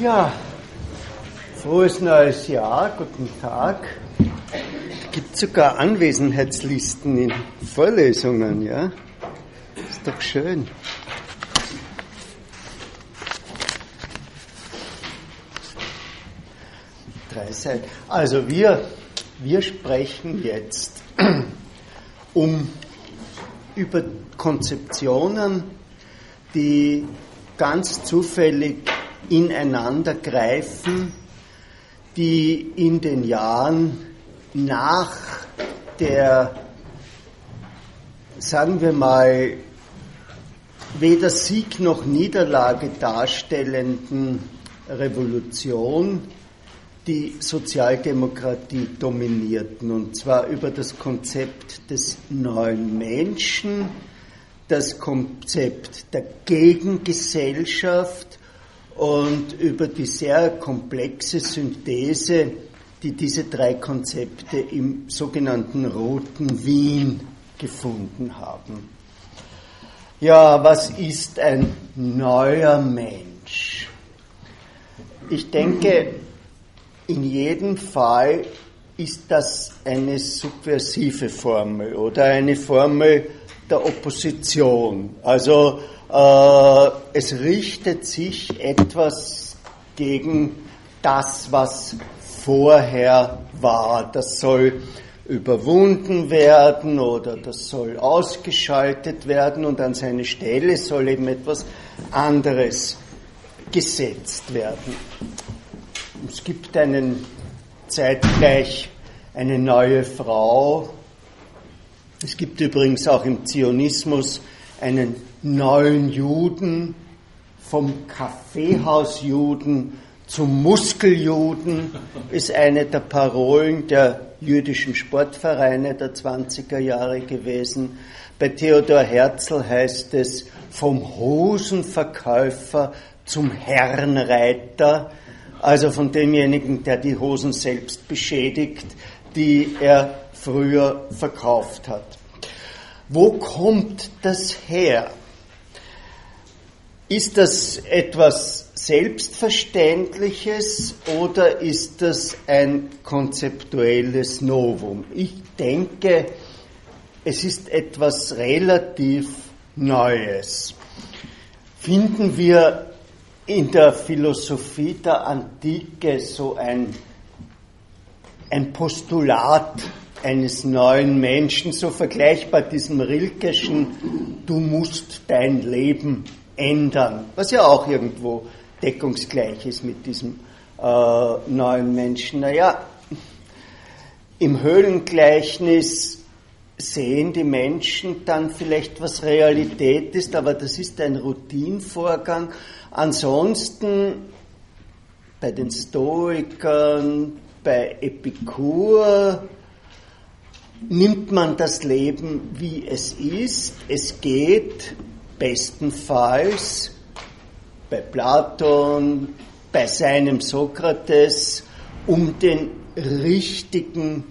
Ja, frohes neues Jahr, guten Tag. Es gibt sogar Anwesenheitslisten in Vorlesungen, ja? Ist doch schön. Drei Seiten. Also wir, wir sprechen jetzt um über Konzeptionen, die ganz zufällig ineinander greifen, die in den Jahren nach der, sagen wir mal, weder Sieg noch Niederlage darstellenden Revolution die Sozialdemokratie dominierten, und zwar über das Konzept des neuen Menschen, das Konzept der Gegengesellschaft und über die sehr komplexe Synthese, die diese drei Konzepte im sogenannten Roten Wien gefunden haben. Ja, was ist ein neuer Mensch? Ich denke, in jedem Fall ist das eine subversive Formel oder eine Formel der Opposition. Also äh, es richtet sich etwas gegen das, was vorher war. Das soll überwunden werden oder das soll ausgeschaltet werden und an seine Stelle soll eben etwas anderes gesetzt werden. Es gibt einen zeitgleich eine neue Frau. Es gibt übrigens auch im Zionismus einen neuen Juden, vom Kaffeehausjuden zum Muskeljuden, ist eine der Parolen der jüdischen Sportvereine der 20er Jahre gewesen. Bei Theodor Herzl heißt es vom Hosenverkäufer zum Herrenreiter, also von demjenigen, der die Hosen selbst beschädigt, die er früher verkauft hat. Wo kommt das her? Ist das etwas Selbstverständliches oder ist das ein konzeptuelles Novum? Ich denke, es ist etwas relativ Neues. Finden wir in der Philosophie der Antike so ein, ein Postulat eines neuen Menschen, so vergleichbar diesem Rilkeschen, du musst dein Leben ändern, was ja auch irgendwo deckungsgleich ist mit diesem äh, neuen Menschen. Naja, im Höhlengleichnis sehen die Menschen dann vielleicht, was Realität ist, aber das ist ein Routinvorgang. Ansonsten bei den Stoikern, bei Epikur nimmt man das Leben, wie es ist. Es geht bestenfalls bei Platon, bei seinem Sokrates um den richtigen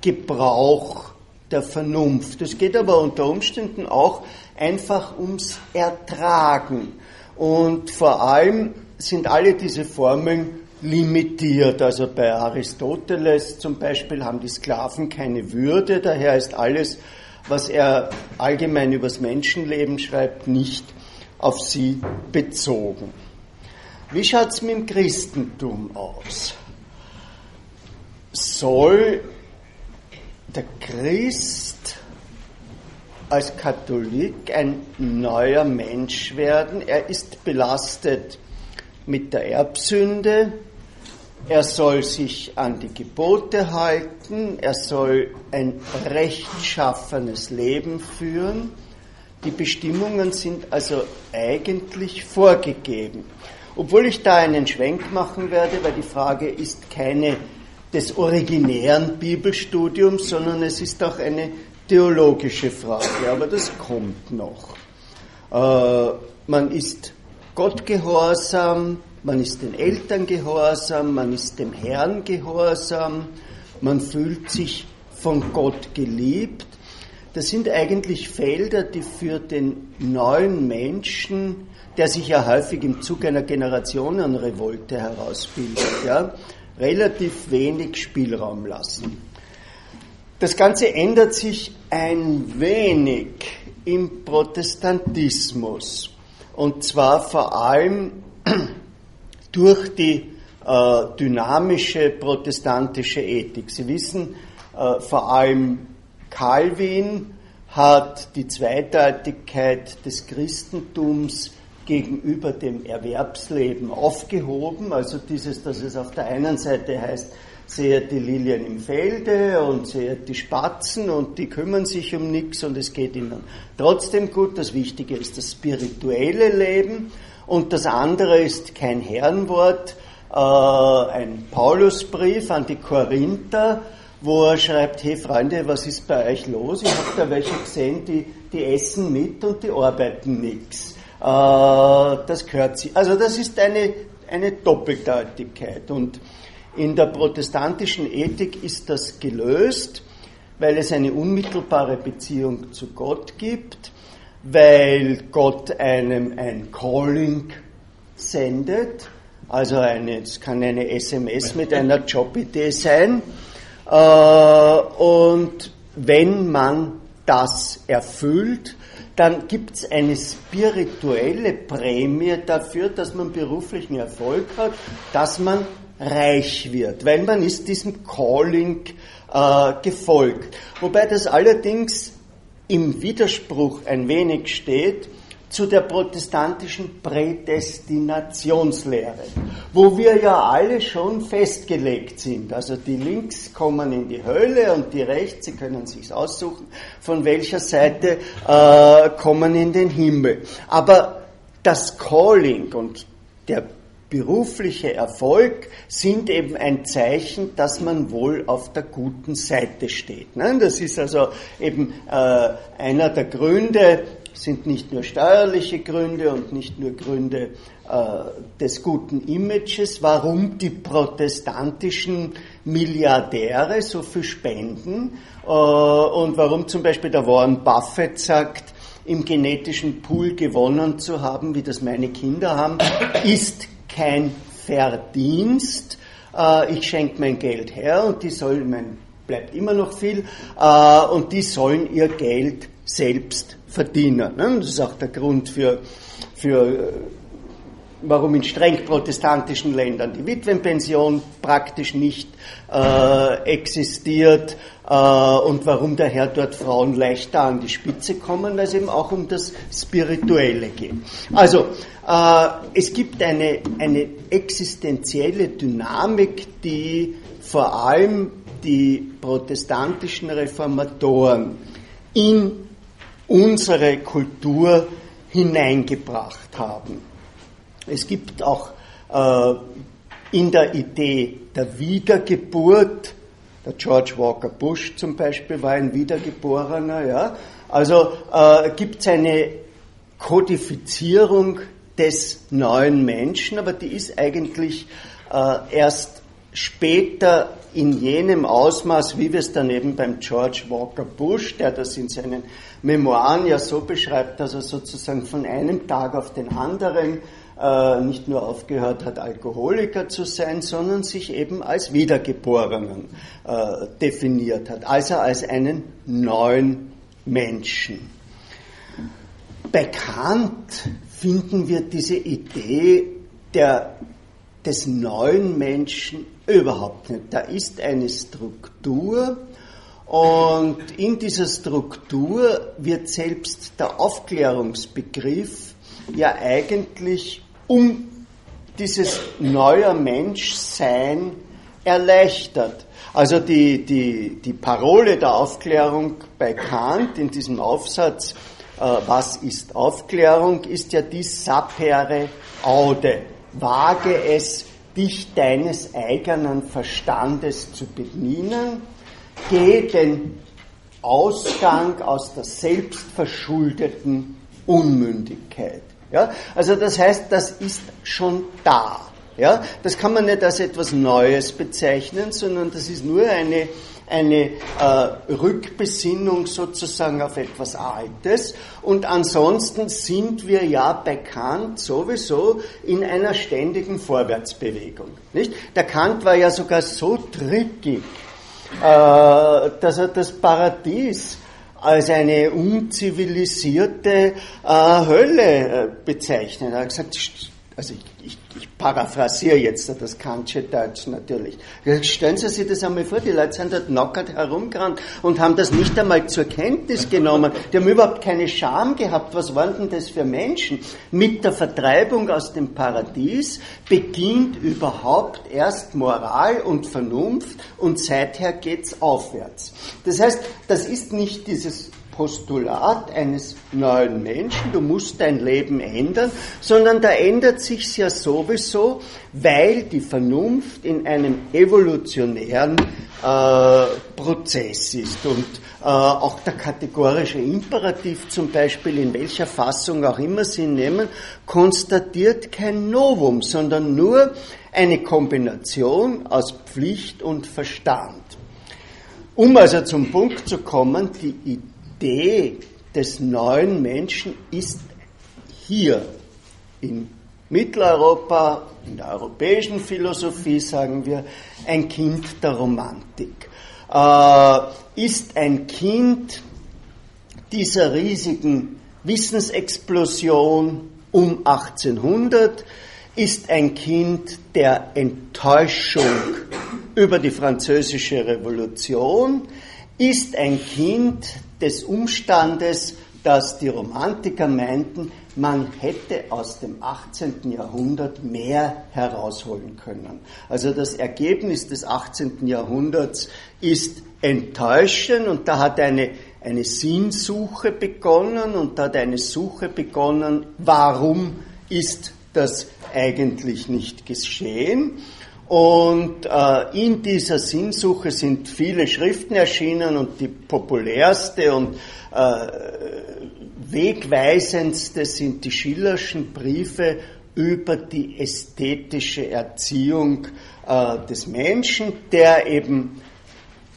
Gebrauch der Vernunft. Es geht aber unter Umständen auch einfach ums Ertragen. Und vor allem sind alle diese Formeln limitiert. Also bei Aristoteles zum Beispiel haben die Sklaven keine Würde, daher ist alles was er allgemein übers Menschenleben schreibt, nicht auf sie bezogen. Wie schaut es mit dem Christentum aus? Soll der Christ als Katholik ein neuer Mensch werden? Er ist belastet mit der Erbsünde, er soll sich an die Gebote halten, er soll ein rechtschaffenes Leben führen. Die Bestimmungen sind also eigentlich vorgegeben. Obwohl ich da einen Schwenk machen werde, weil die Frage ist keine des originären Bibelstudiums, sondern es ist auch eine theologische Frage, aber das kommt noch. Äh, man ist Gott gehorsam, man ist den Eltern gehorsam, man ist dem Herrn gehorsam, man fühlt sich von Gott geliebt. Das sind eigentlich Felder, die für den neuen Menschen der sich ja häufig im Zug einer Generationenrevolte herausbildet, ja, relativ wenig Spielraum lassen. Das Ganze ändert sich ein wenig im Protestantismus und zwar vor allem durch die äh, dynamische protestantische Ethik. Sie wissen, äh, vor allem Calvin hat die Zweideutigkeit des Christentums gegenüber dem Erwerbsleben aufgehoben. Also dieses, dass es auf der einen Seite heißt, seht die Lilien im Felde und seht die Spatzen und die kümmern sich um nichts und es geht ihnen trotzdem gut. Das Wichtige ist das spirituelle Leben und das andere ist kein Herrenwort, äh, ein Paulusbrief an die Korinther, wo er schreibt, hey Freunde, was ist bei euch los? Ich habe da welche gesehen, die, die essen mit und die arbeiten nichts. Äh, das gehört sich. Also das ist eine, eine Doppeldeutigkeit. Und in der protestantischen Ethik ist das gelöst, weil es eine unmittelbare Beziehung zu Gott gibt, weil Gott einem ein Calling sendet, also eine, es kann eine SMS mit einer Jobidee sein. Äh, und wenn man das erfüllt, dann gibt es eine spirituelle Prämie dafür, dass man beruflichen Erfolg hat, dass man reich wird, weil man ist diesem Calling äh, gefolgt. Wobei das allerdings im Widerspruch ein wenig steht zu der protestantischen Prädestinationslehre, wo wir ja alle schon festgelegt sind. Also die Links kommen in die Hölle und die Rechts, sie können sich aussuchen, von welcher Seite äh, kommen in den Himmel. Aber das Calling und der berufliche Erfolg sind eben ein Zeichen, dass man wohl auf der guten Seite steht. Ne? Das ist also eben äh, einer der Gründe, sind nicht nur steuerliche Gründe und nicht nur Gründe äh, des guten Images, warum die protestantischen Milliardäre so viel spenden äh, und warum zum Beispiel der Warren Buffett sagt, im genetischen Pool gewonnen zu haben, wie das meine Kinder haben, ist kein Verdienst. Äh, ich schenke mein Geld her und die sollen, mein bleibt immer noch viel, äh, und die sollen ihr Geld selbst verdienen. Ne? Das ist auch der Grund für, für äh, warum in streng protestantischen Ländern die Witwenpension praktisch nicht äh, existiert äh, und warum daher dort Frauen leichter an die Spitze kommen, weil es eben auch um das Spirituelle geht. Also äh, es gibt eine, eine existenzielle Dynamik, die vor allem die protestantischen Reformatoren in unsere Kultur hineingebracht haben. Es gibt auch äh, in der Idee der Wiedergeburt, der George Walker Bush zum Beispiel war ein Wiedergeborener, ja. Also äh, gibt es eine Kodifizierung des neuen Menschen, aber die ist eigentlich äh, erst später in jenem Ausmaß, wie wir es dann eben beim George Walker Bush, der das in seinen Memoiren ja so beschreibt, dass er sozusagen von einem Tag auf den anderen äh, nicht nur aufgehört hat, Alkoholiker zu sein, sondern sich eben als Wiedergeborenen äh, definiert hat, also als einen neuen Menschen. Bei Kant finden wir diese Idee der, des neuen Menschen überhaupt nicht. Da ist eine Struktur und in dieser Struktur wird selbst der Aufklärungsbegriff ja eigentlich um dieses neue Menschsein erleichtert. Also die, die, die Parole der Aufklärung bei Kant in diesem Aufsatz, äh, was ist Aufklärung, ist ja die sapere aude. Wage es, dich deines eigenen Verstandes zu bedienen, geh den Ausgang aus der selbstverschuldeten Unmündigkeit. Ja? Also das heißt, das ist schon da. Ja? Das kann man nicht als etwas Neues bezeichnen, sondern das ist nur eine, eine äh, Rückbesinnung sozusagen auf etwas Altes. Und ansonsten sind wir ja bei Kant sowieso in einer ständigen Vorwärtsbewegung. Nicht? Der Kant war ja sogar so trickig, äh, dass er das Paradies als eine unzivilisierte äh, Hölle äh, bezeichnet. Er hat gesagt, also ich, ich, ich paraphrasiere jetzt das Kantsche Deutsch natürlich. Stellen Sie sich das einmal vor, die Leute sind dort nackert herumgerannt und haben das nicht einmal zur Kenntnis genommen. Die haben überhaupt keine Scham gehabt. Was waren denn das für Menschen? Mit der Vertreibung aus dem Paradies beginnt überhaupt erst Moral und Vernunft und seither geht's aufwärts. Das heißt, das ist nicht dieses Postulat eines neuen Menschen, du musst dein Leben ändern, sondern da ändert sich ja sowieso, weil die Vernunft in einem evolutionären äh, Prozess ist und äh, auch der kategorische Imperativ zum Beispiel, in welcher Fassung auch immer Sie nehmen, konstatiert kein Novum, sondern nur eine Kombination aus Pflicht und Verstand. Um also zum Punkt zu kommen, die Idee Idee des neuen Menschen ist hier in Mitteleuropa, in der europäischen Philosophie sagen wir, ein Kind der Romantik. Äh, ist ein Kind dieser riesigen Wissensexplosion um 1800, ist ein Kind der Enttäuschung über die französische Revolution, ist ein Kind des Umstandes, dass die Romantiker meinten, man hätte aus dem 18. Jahrhundert mehr herausholen können. Also das Ergebnis des 18. Jahrhunderts ist enttäuschend und da hat eine, eine Sinnsuche begonnen und da hat eine Suche begonnen, warum ist das eigentlich nicht geschehen? Und äh, in dieser Sinnsuche sind viele Schriften erschienen und die populärste und äh, wegweisendste sind die Schillerschen Briefe über die ästhetische Erziehung äh, des Menschen, der eben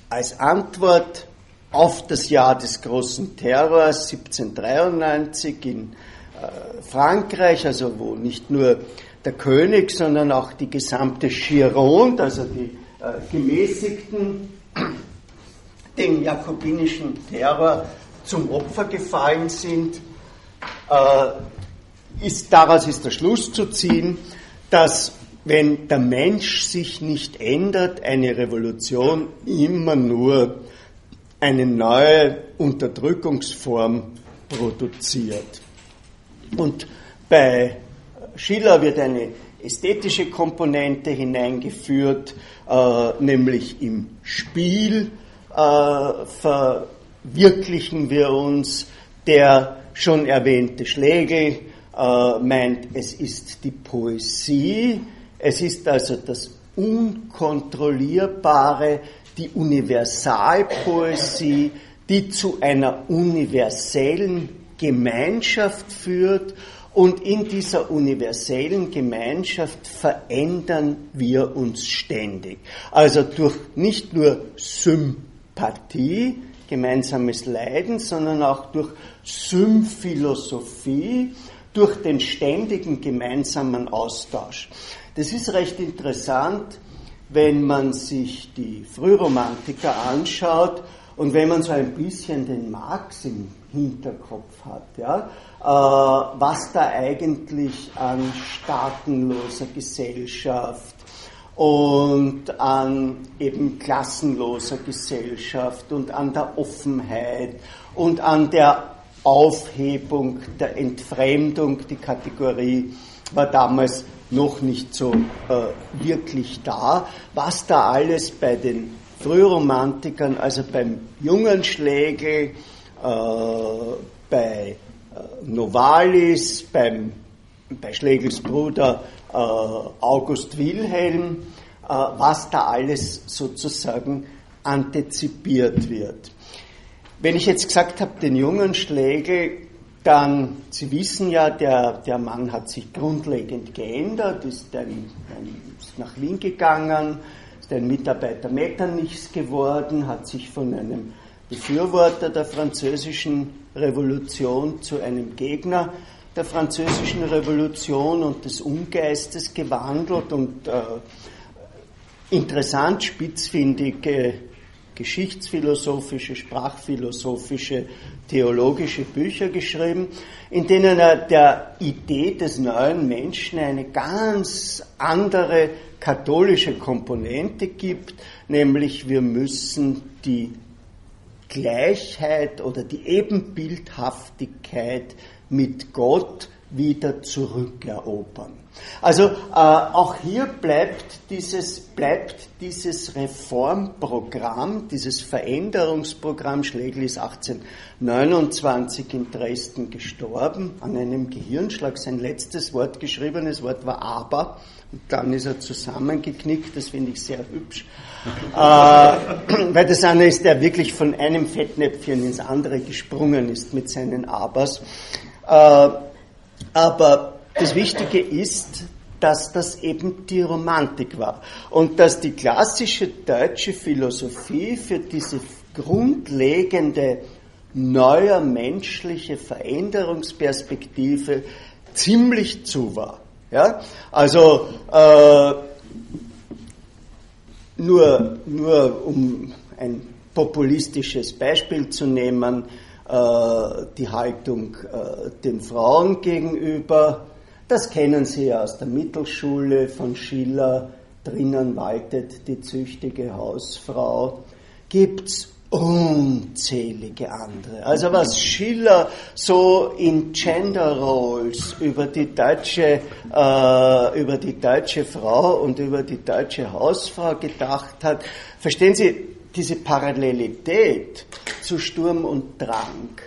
als Antwort auf das Jahr des großen Terrors 1793 in äh, Frankreich, also wo nicht nur der König, sondern auch die gesamte Gironde, also die äh, Gemäßigten, dem jakobinischen Terror zum Opfer gefallen sind. Äh, ist, daraus ist der Schluss zu ziehen, dass wenn der Mensch sich nicht ändert, eine Revolution immer nur eine neue Unterdrückungsform produziert. Und bei Schiller wird eine ästhetische Komponente hineingeführt, äh, nämlich im Spiel äh, verwirklichen wir uns. Der schon erwähnte Schlegel äh, meint, es ist die Poesie, es ist also das Unkontrollierbare, die Universalpoesie, die zu einer universellen Gemeinschaft führt und in dieser universellen Gemeinschaft verändern wir uns ständig. Also durch nicht nur Sympathie, gemeinsames Leiden, sondern auch durch Symphilosophie, durch den ständigen gemeinsamen Austausch. Das ist recht interessant, wenn man sich die Frühromantiker anschaut und wenn man so ein bisschen den Marx im Hinterkopf hat. Ja? Äh, was da eigentlich an staatenloser Gesellschaft und an eben klassenloser Gesellschaft und an der Offenheit und an der Aufhebung der Entfremdung, die Kategorie war damals noch nicht so äh, wirklich da, was da alles bei den Frühromantikern, also beim jungen Schlegel, äh, bei Novalis, beim, bei Schlegels Bruder äh, August Wilhelm, was da alles sozusagen antizipiert wird. Wenn ich jetzt gesagt habe, den jungen Schlegel, dann, Sie wissen ja, der, der Mann hat sich grundlegend geändert, ist, ein, ein, ist nach Wien gegangen, ist ein Mitarbeiter Metternichs geworden, hat sich von einem Befürworter der französischen Revolution zu einem Gegner der französischen Revolution und des Umgeistes gewandelt und äh, interessant, spitzfindige geschichtsphilosophische, sprachphilosophische, theologische Bücher geschrieben, in denen er der Idee des neuen Menschen eine ganz andere katholische Komponente gibt, nämlich wir müssen die Gleichheit oder die Ebenbildhaftigkeit mit Gott wieder zurückerobern. Also äh, auch hier bleibt dieses, bleibt dieses Reformprogramm, dieses Veränderungsprogramm, Schlegel ist 1829 in Dresden gestorben, an einem Gehirnschlag. Sein letztes Wort, geschriebenes Wort war aber, und dann ist er zusammengeknickt, das finde ich sehr hübsch. Äh, weil das eine ist, der wirklich von einem Fettnäpfchen ins andere gesprungen ist mit seinen Abers. Äh, aber das Wichtige ist, dass das eben die Romantik war und dass die klassische deutsche Philosophie für diese grundlegende neue menschliche Veränderungsperspektive ziemlich zu war. Ja? Also äh, nur, nur um ein populistisches Beispiel zu nehmen, äh, die Haltung äh, den Frauen gegenüber. Das kennen Sie ja aus der Mittelschule von Schiller. Drinnen waltet die züchtige Hausfrau. Gibt's unzählige andere. Also was Schiller so in Gender Roles über die deutsche, äh, über die deutsche Frau und über die deutsche Hausfrau gedacht hat, verstehen Sie, diese Parallelität zu Sturm und Drang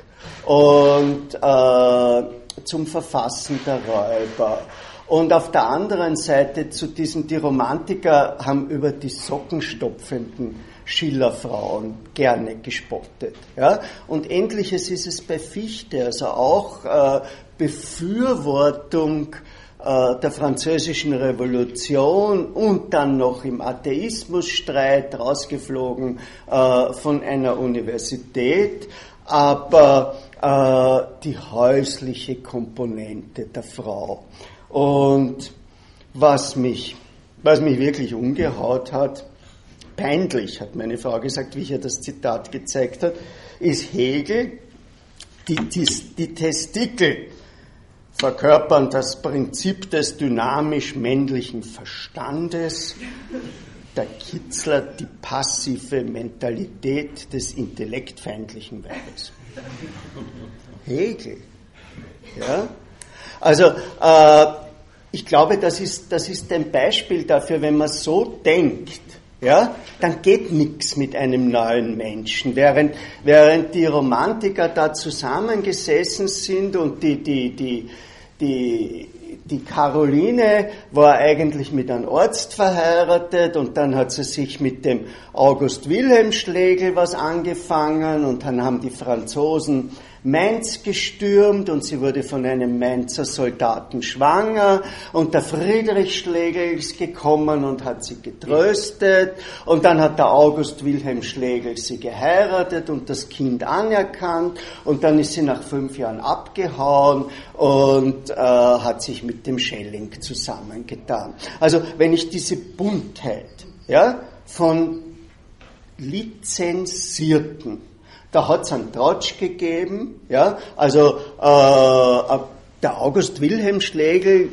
und äh, zum Verfassen der Räuber. Und auf der anderen Seite zu diesen, die Romantiker haben über die sockenstopfenden Schillerfrauen gerne gespottet. Ja? Und ähnliches ist es bei Fichte, also auch äh, Befürwortung äh, der französischen Revolution und dann noch im Atheismusstreit rausgeflogen äh, von einer Universität, aber äh, die häusliche Komponente der Frau. Und was mich, was mich wirklich umgehaut hat, peinlich, hat meine Frau gesagt, wie ich ihr das Zitat gezeigt hat, ist Hegel, die, die, die Testikel verkörpern das Prinzip des dynamisch männlichen Verstandes, der Kitzler die passive Mentalität des intellektfeindlichen Weibes. Hegel. Ja? Also, äh, ich glaube, das ist, das ist ein Beispiel dafür, wenn man so denkt, ja, dann geht nichts mit einem neuen Menschen. Während, während die Romantiker da zusammengesessen sind und die, die, die, die, die Caroline war eigentlich mit einem Arzt verheiratet und dann hat sie sich mit dem August Wilhelm Schlegel was angefangen und dann haben die Franzosen Mainz gestürmt und sie wurde von einem Mainzer Soldaten schwanger. Und der Friedrich Schlegel ist gekommen und hat sie getröstet. Und dann hat der August Wilhelm Schlegel sie geheiratet und das Kind anerkannt. Und dann ist sie nach fünf Jahren abgehauen und äh, hat sich mit dem Schelling zusammengetan. Also wenn ich diese Buntheit ja, von lizenzierten da hat es einen Tratsch gegeben, ja, also äh, der August Wilhelm Schlegel,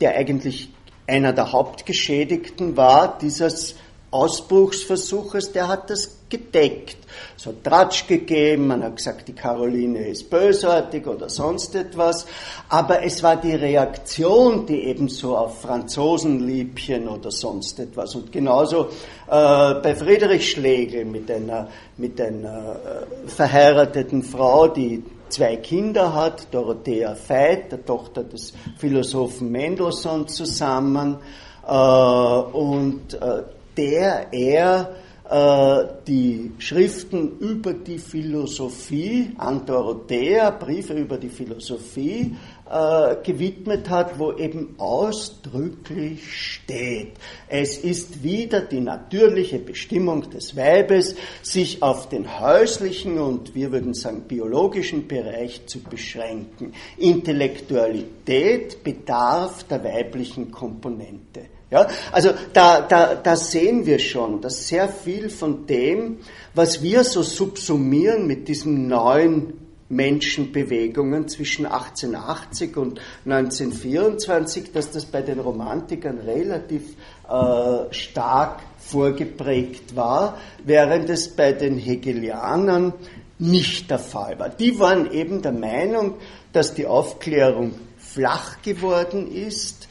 der eigentlich einer der Hauptgeschädigten war dieses Ausbruchsversuches, der hat das gedeckt. Es hat Tratsch gegeben, man hat gesagt, die Caroline ist bösartig oder sonst etwas, aber es war die Reaktion, die eben so auf Franzosenliebchen oder sonst etwas. Und genauso äh, bei Friedrich Schlegel mit einer, mit einer äh, verheirateten Frau, die zwei Kinder hat, Dorothea Veit, der Tochter des Philosophen Mendelssohn, zusammen. Äh, und äh, der er die Schriften über die Philosophie, an Dorothea, Briefe über die Philosophie, äh, gewidmet hat, wo eben ausdrücklich steht, es ist wieder die natürliche Bestimmung des Weibes, sich auf den häuslichen und wir würden sagen biologischen Bereich zu beschränken. Intellektualität bedarf der weiblichen Komponente. Ja, also da, da, da sehen wir schon, dass sehr viel von dem, was wir so subsumieren mit diesem neuen Menschenbewegungen zwischen 1880 und 1924, dass das bei den Romantikern relativ äh, stark vorgeprägt war, während es bei den Hegelianern nicht der Fall war. Die waren eben der Meinung, dass die Aufklärung flach geworden ist,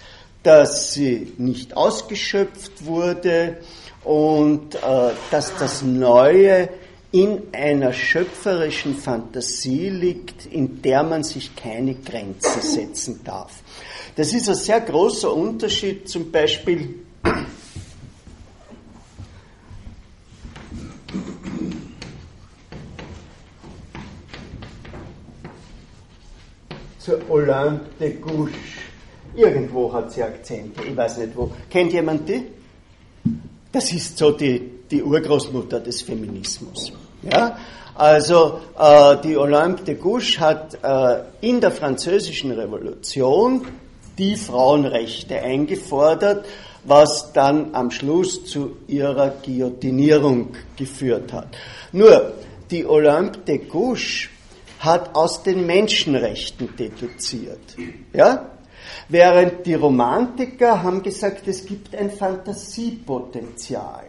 dass sie nicht ausgeschöpft wurde und äh, dass das Neue in einer schöpferischen Fantasie liegt, in der man sich keine Grenze setzen darf. Das ist ein sehr großer Unterschied zum Beispiel zur Olympe de Gouges. Irgendwo hat sie Akzente, ich weiß nicht wo. Kennt jemand die? Das ist so die, die Urgroßmutter des Feminismus. Ja? Also äh, die Olympe de Gouges hat äh, in der französischen Revolution die Frauenrechte eingefordert, was dann am Schluss zu ihrer Guillotinierung geführt hat. Nur, die Olympe de Gouges hat aus den Menschenrechten deduziert. Ja? Während die Romantiker haben gesagt, es gibt ein Fantasiepotenzial.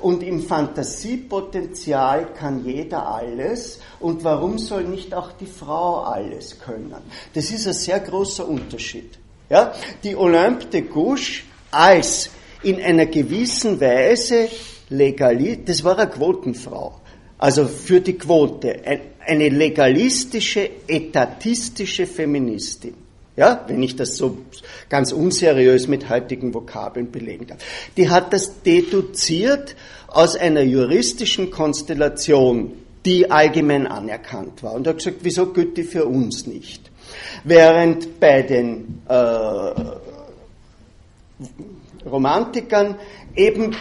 Und im Fantasiepotenzial kann jeder alles. Und warum soll nicht auch die Frau alles können? Das ist ein sehr großer Unterschied. Ja? Die Olympe de Gouges als in einer gewissen Weise legalist, das war eine Quotenfrau. Also für die Quote. Eine legalistische, etatistische Feministin. Ja, wenn ich das so ganz unseriös mit heutigen Vokabeln belegen darf. Die hat das deduziert aus einer juristischen Konstellation, die allgemein anerkannt war. Und hat gesagt, wieso die für uns nicht? Während bei den äh, Romantikern eben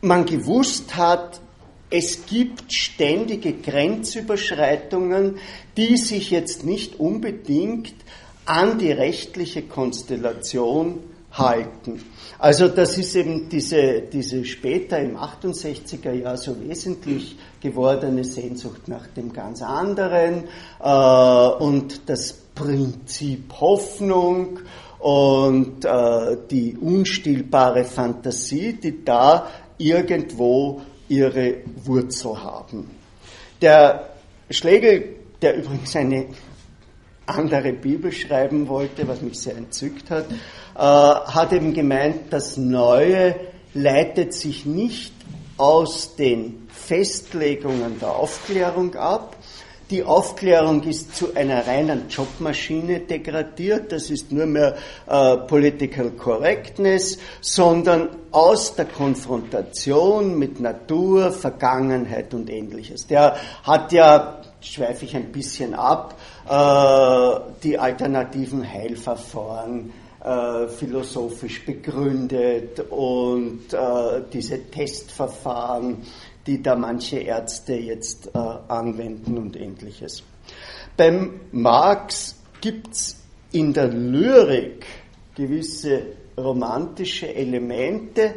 man gewusst hat, es gibt ständige Grenzüberschreitungen, die sich jetzt nicht unbedingt an die rechtliche Konstellation halten. Also das ist eben diese, diese später im 68er Jahr so wesentlich gewordene Sehnsucht nach dem ganz anderen äh, und das Prinzip Hoffnung und äh, die unstillbare Fantasie, die da irgendwo ihre Wurzel haben. Der Schlegel, der übrigens eine andere Bibel schreiben wollte, was mich sehr entzückt hat, äh, hat eben gemeint, das Neue leitet sich nicht aus den Festlegungen der Aufklärung ab. Die Aufklärung ist zu einer reinen Jobmaschine degradiert, das ist nur mehr äh, Political Correctness, sondern aus der Konfrontation mit Natur, Vergangenheit und ähnliches. Der hat ja, schweife ich ein bisschen ab, die alternativen Heilverfahren äh, philosophisch begründet und äh, diese Testverfahren, die da manche Ärzte jetzt anwenden und ähnliches. Beim Marx gibt es in der Lyrik gewisse romantische Elemente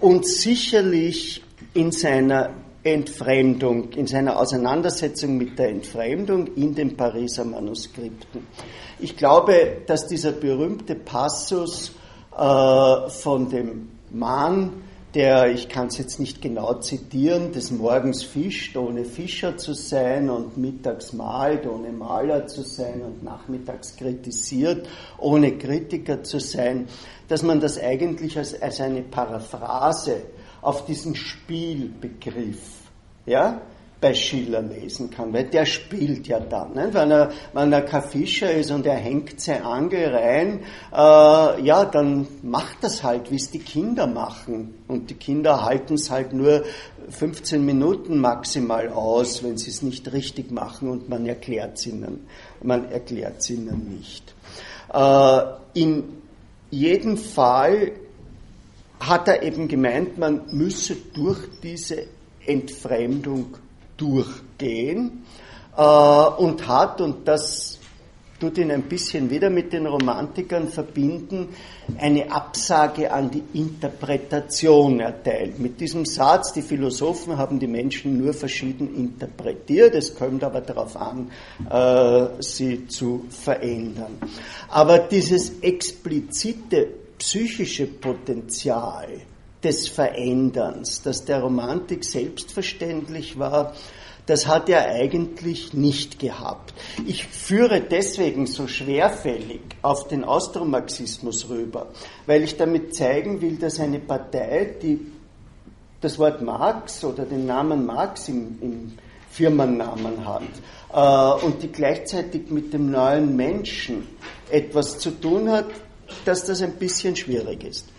und sicherlich in seiner Entfremdung, in seiner Auseinandersetzung mit der Entfremdung in den Pariser Manuskripten. Ich glaube, dass dieser berühmte Passus äh, von dem Mann, der, ich kann es jetzt nicht genau zitieren, des Morgens fischt, ohne Fischer zu sein und mittags malt, ohne Maler zu sein und nachmittags kritisiert, ohne Kritiker zu sein, dass man das eigentlich als, als eine Paraphrase auf diesen Spielbegriff ja, bei Schiller lesen kann, weil der spielt ja dann. Ne? Wenn, er, wenn er kein Fischer ist und er hängt seine Angel rein, äh, ja, dann macht das halt, wie es die Kinder machen. Und die Kinder halten es halt nur 15 Minuten maximal aus, wenn sie es nicht richtig machen und man erklärt ihnen, man erklärt ihnen nicht. Äh, in jedem Fall hat er eben gemeint, man müsse durch diese Entfremdung durchgehen äh, und hat, und das tut ihn ein bisschen wieder mit den Romantikern verbinden, eine Absage an die Interpretation erteilt. Mit diesem Satz, die Philosophen haben die Menschen nur verschieden interpretiert, es kommt aber darauf an, äh, sie zu verändern. Aber dieses explizite psychische Potenzial des Veränderns, das der Romantik selbstverständlich war, das hat er eigentlich nicht gehabt. Ich führe deswegen so schwerfällig auf den Austromarxismus rüber, weil ich damit zeigen will, dass eine Partei, die das Wort Marx oder den Namen Marx im, im Firmennamen hat äh, und die gleichzeitig mit dem neuen Menschen etwas zu tun hat, dass das ein bisschen schwierig ist.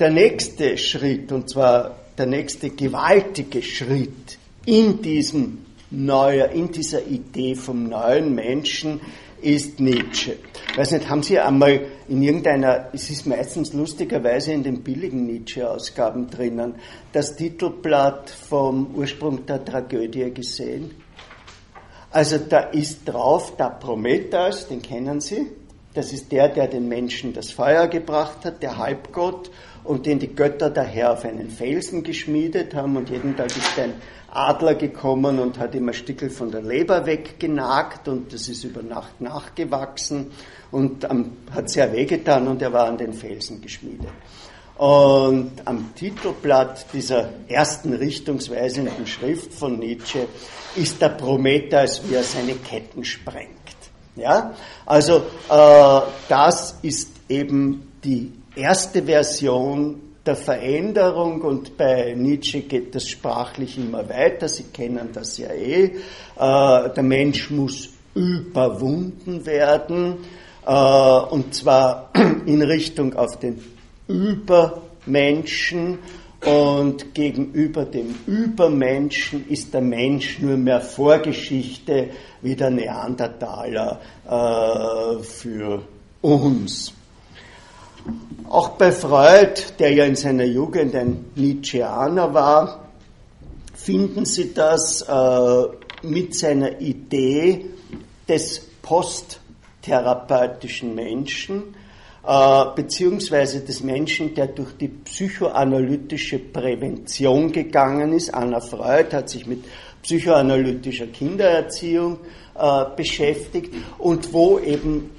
Der nächste Schritt, und zwar der nächste gewaltige Schritt in diesem neuer, in dieser Idee vom neuen Menschen ist Nietzsche. weiß nicht, haben Sie einmal in irgendeiner, es ist meistens lustigerweise in den billigen Nietzsche-Ausgaben drinnen, das Titelblatt vom Ursprung der Tragödie gesehen? Also da ist drauf der Prometheus, den kennen Sie, das ist der, der den Menschen das Feuer gebracht hat, der Halbgott, und den die Götter daher auf einen Felsen geschmiedet haben und jeden Tag ist ein Adler gekommen und hat ihm ein Stückel von der Leber weggenagt und das ist über Nacht nachgewachsen und ähm, hat sehr wehgetan und er war an den Felsen geschmiedet. Und am Titelblatt dieser ersten richtungsweisenden Schrift von Nietzsche ist der Prometheus, wie er seine Ketten sprengt. Ja? Also äh, das ist eben die erste Version der Veränderung und bei Nietzsche geht das sprachlich immer weiter, Sie kennen das ja eh. Äh, der Mensch muss überwunden werden äh, und zwar in Richtung auf den Übermenschen und gegenüber dem Übermenschen ist der Mensch nur mehr Vorgeschichte wie der Neandertaler äh, für uns. Auch bei Freud, der ja in seiner Jugend ein Nietzscheaner war, finden Sie das äh, mit seiner Idee des posttherapeutischen Menschen, äh, beziehungsweise des Menschen, der durch die psychoanalytische Prävention gegangen ist. Anna Freud hat sich mit psychoanalytischer Kindererziehung äh, beschäftigt und wo eben,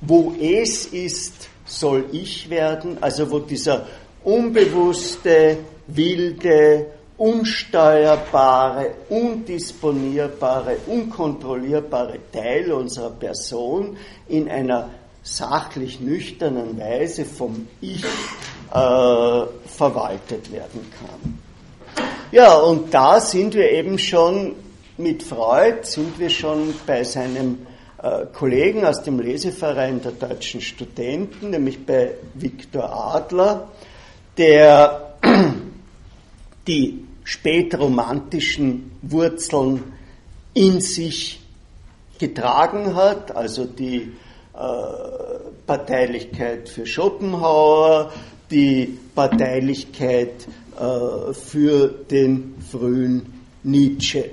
wo es ist, soll ich werden, also wo dieser unbewusste, wilde, unsteuerbare, undisponierbare, unkontrollierbare Teil unserer Person in einer sachlich nüchternen Weise vom Ich äh, verwaltet werden kann. Ja, und da sind wir eben schon mit Freud, sind wir schon bei seinem Kollegen aus dem Leseverein der deutschen Studenten, nämlich bei Viktor Adler, der die spätromantischen Wurzeln in sich getragen hat, also die äh, Parteilichkeit für Schopenhauer, die Parteilichkeit äh, für den frühen Nietzsche.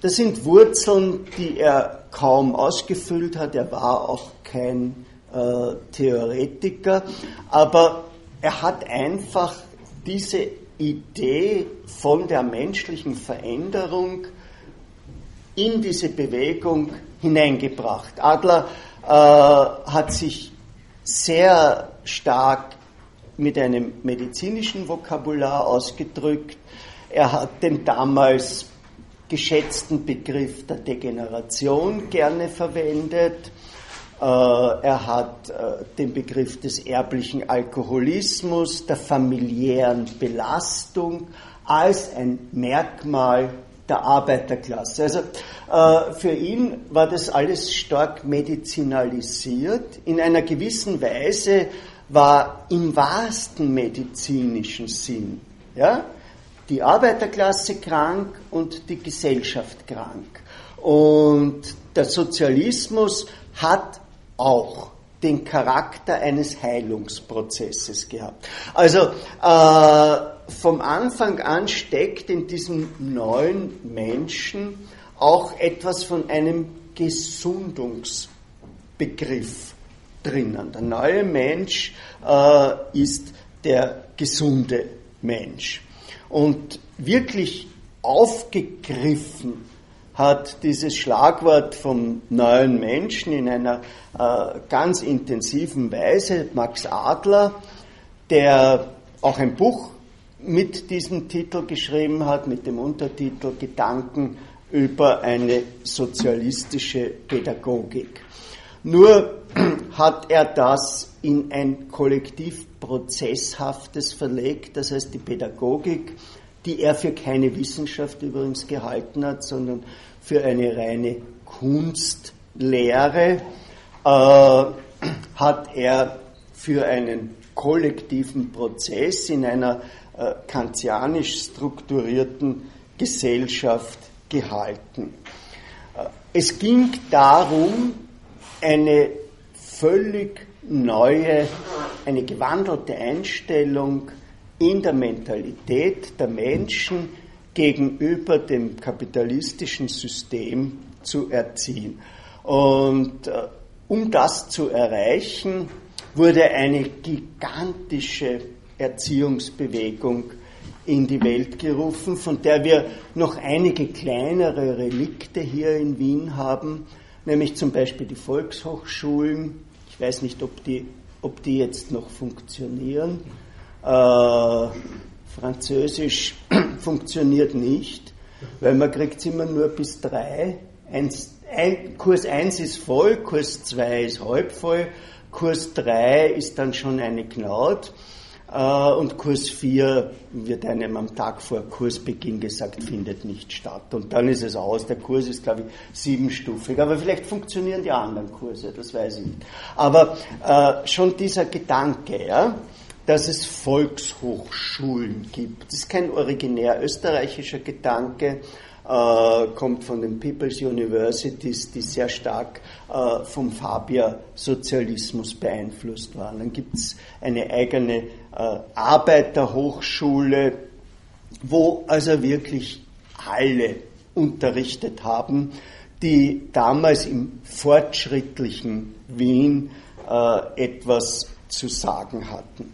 Das sind Wurzeln, die er kaum ausgefüllt hat. Er war auch kein äh, Theoretiker, aber er hat einfach diese Idee von der menschlichen Veränderung in diese Bewegung hineingebracht. Adler äh, hat sich sehr stark mit einem medizinischen Vokabular ausgedrückt. Er hat den damals geschätzten Begriff der Degeneration gerne verwendet. Äh, er hat äh, den Begriff des erblichen Alkoholismus, der familiären Belastung als ein Merkmal der Arbeiterklasse. Also äh, für ihn war das alles stark medizinalisiert. In einer gewissen Weise war im wahrsten medizinischen Sinn ja, die Arbeiterklasse krank und die Gesellschaft krank. Und der Sozialismus hat auch den Charakter eines Heilungsprozesses gehabt. Also äh, vom Anfang an steckt in diesem neuen Menschen auch etwas von einem Gesundungsbegriff drinnen. Der neue Mensch äh, ist der gesunde Mensch. Und wirklich aufgegriffen hat dieses Schlagwort vom neuen Menschen in einer äh, ganz intensiven Weise Max Adler, der auch ein Buch mit diesem Titel geschrieben hat, mit dem Untertitel Gedanken über eine sozialistische Pädagogik. Nur hat er das in ein kollektiv prozesshaftes verlegt, das heißt die Pädagogik, die er für keine Wissenschaft übrigens gehalten hat, sondern für eine reine Kunstlehre, äh, hat er für einen kollektiven Prozess in einer äh, kantianisch strukturierten Gesellschaft gehalten. Äh, es ging darum, eine völlig neue, eine gewandelte Einstellung in der Mentalität der Menschen gegenüber dem kapitalistischen System zu erziehen. Und äh, um das zu erreichen, wurde eine gigantische Erziehungsbewegung in die Welt gerufen, von der wir noch einige kleinere Relikte hier in Wien haben, nämlich zum Beispiel die Volkshochschulen. Ich weiß nicht, ob die, ob die jetzt noch funktionieren. Äh, Französisch funktioniert nicht, weil man kriegt immer nur bis drei. Eins, ein, Kurs 1 ist voll, Kurs 2 ist halb voll, Kurs 3 ist dann schon eine Knaut. Äh, und Kurs 4 wird einem am Tag vor Kursbeginn gesagt, findet nicht statt. Und dann ist es aus. Der Kurs ist, glaube ich, siebenstufig. Aber vielleicht funktionieren die anderen Kurse, das weiß ich nicht. Aber äh, schon dieser Gedanke, ja, dass es Volkshochschulen gibt, das ist kein originär österreichischer Gedanke, äh, kommt von den People's Universities, die sehr stark äh, vom Fabier-Sozialismus beeinflusst waren. Dann gibt es eine eigene Arbeiterhochschule, wo also wirklich alle unterrichtet haben, die damals im fortschrittlichen Wien äh, etwas zu sagen hatten.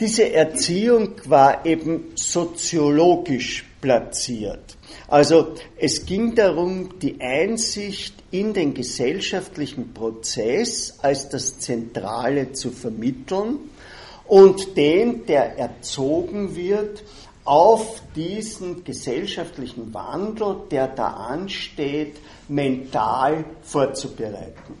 Diese Erziehung war eben soziologisch platziert. Also es ging darum, die Einsicht in den gesellschaftlichen Prozess als das Zentrale zu vermitteln und den, der erzogen wird, auf diesen gesellschaftlichen Wandel, der da ansteht, mental vorzubereiten.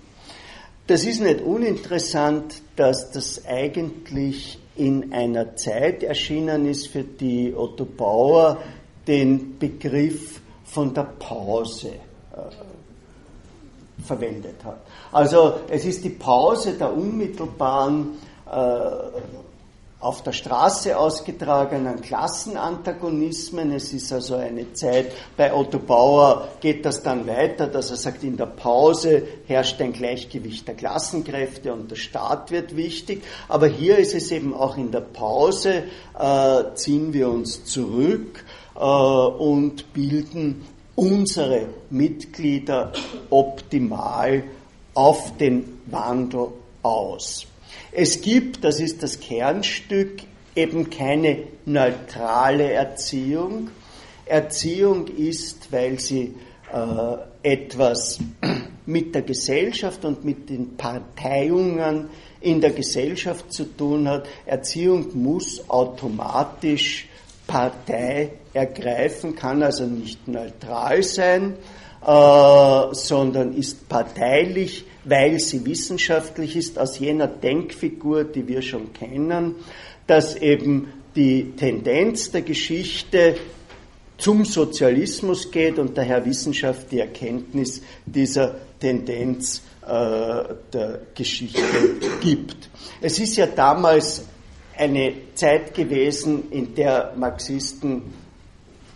Das ist nicht uninteressant, dass das eigentlich in einer Zeit erschienen ist, für die Otto Bauer den Begriff von der Pause äh, verwendet hat. Also es ist die Pause der unmittelbaren auf der Straße ausgetragenen Klassenantagonismen. Es ist also eine Zeit, bei Otto Bauer geht das dann weiter, dass er sagt, in der Pause herrscht ein Gleichgewicht der Klassenkräfte und der Staat wird wichtig. Aber hier ist es eben auch in der Pause, äh, ziehen wir uns zurück äh, und bilden unsere Mitglieder optimal auf den Wandel aus. Es gibt, das ist das Kernstück, eben keine neutrale Erziehung. Erziehung ist, weil sie äh, etwas mit der Gesellschaft und mit den Parteiungen in der Gesellschaft zu tun hat. Erziehung muss automatisch Partei ergreifen, kann also nicht neutral sein, äh, sondern ist parteilich, weil sie wissenschaftlich ist, aus jener Denkfigur, die wir schon kennen, dass eben die Tendenz der Geschichte zum Sozialismus geht und daher Wissenschaft die Erkenntnis dieser Tendenz äh, der Geschichte gibt. Es ist ja damals eine Zeit gewesen, in der Marxisten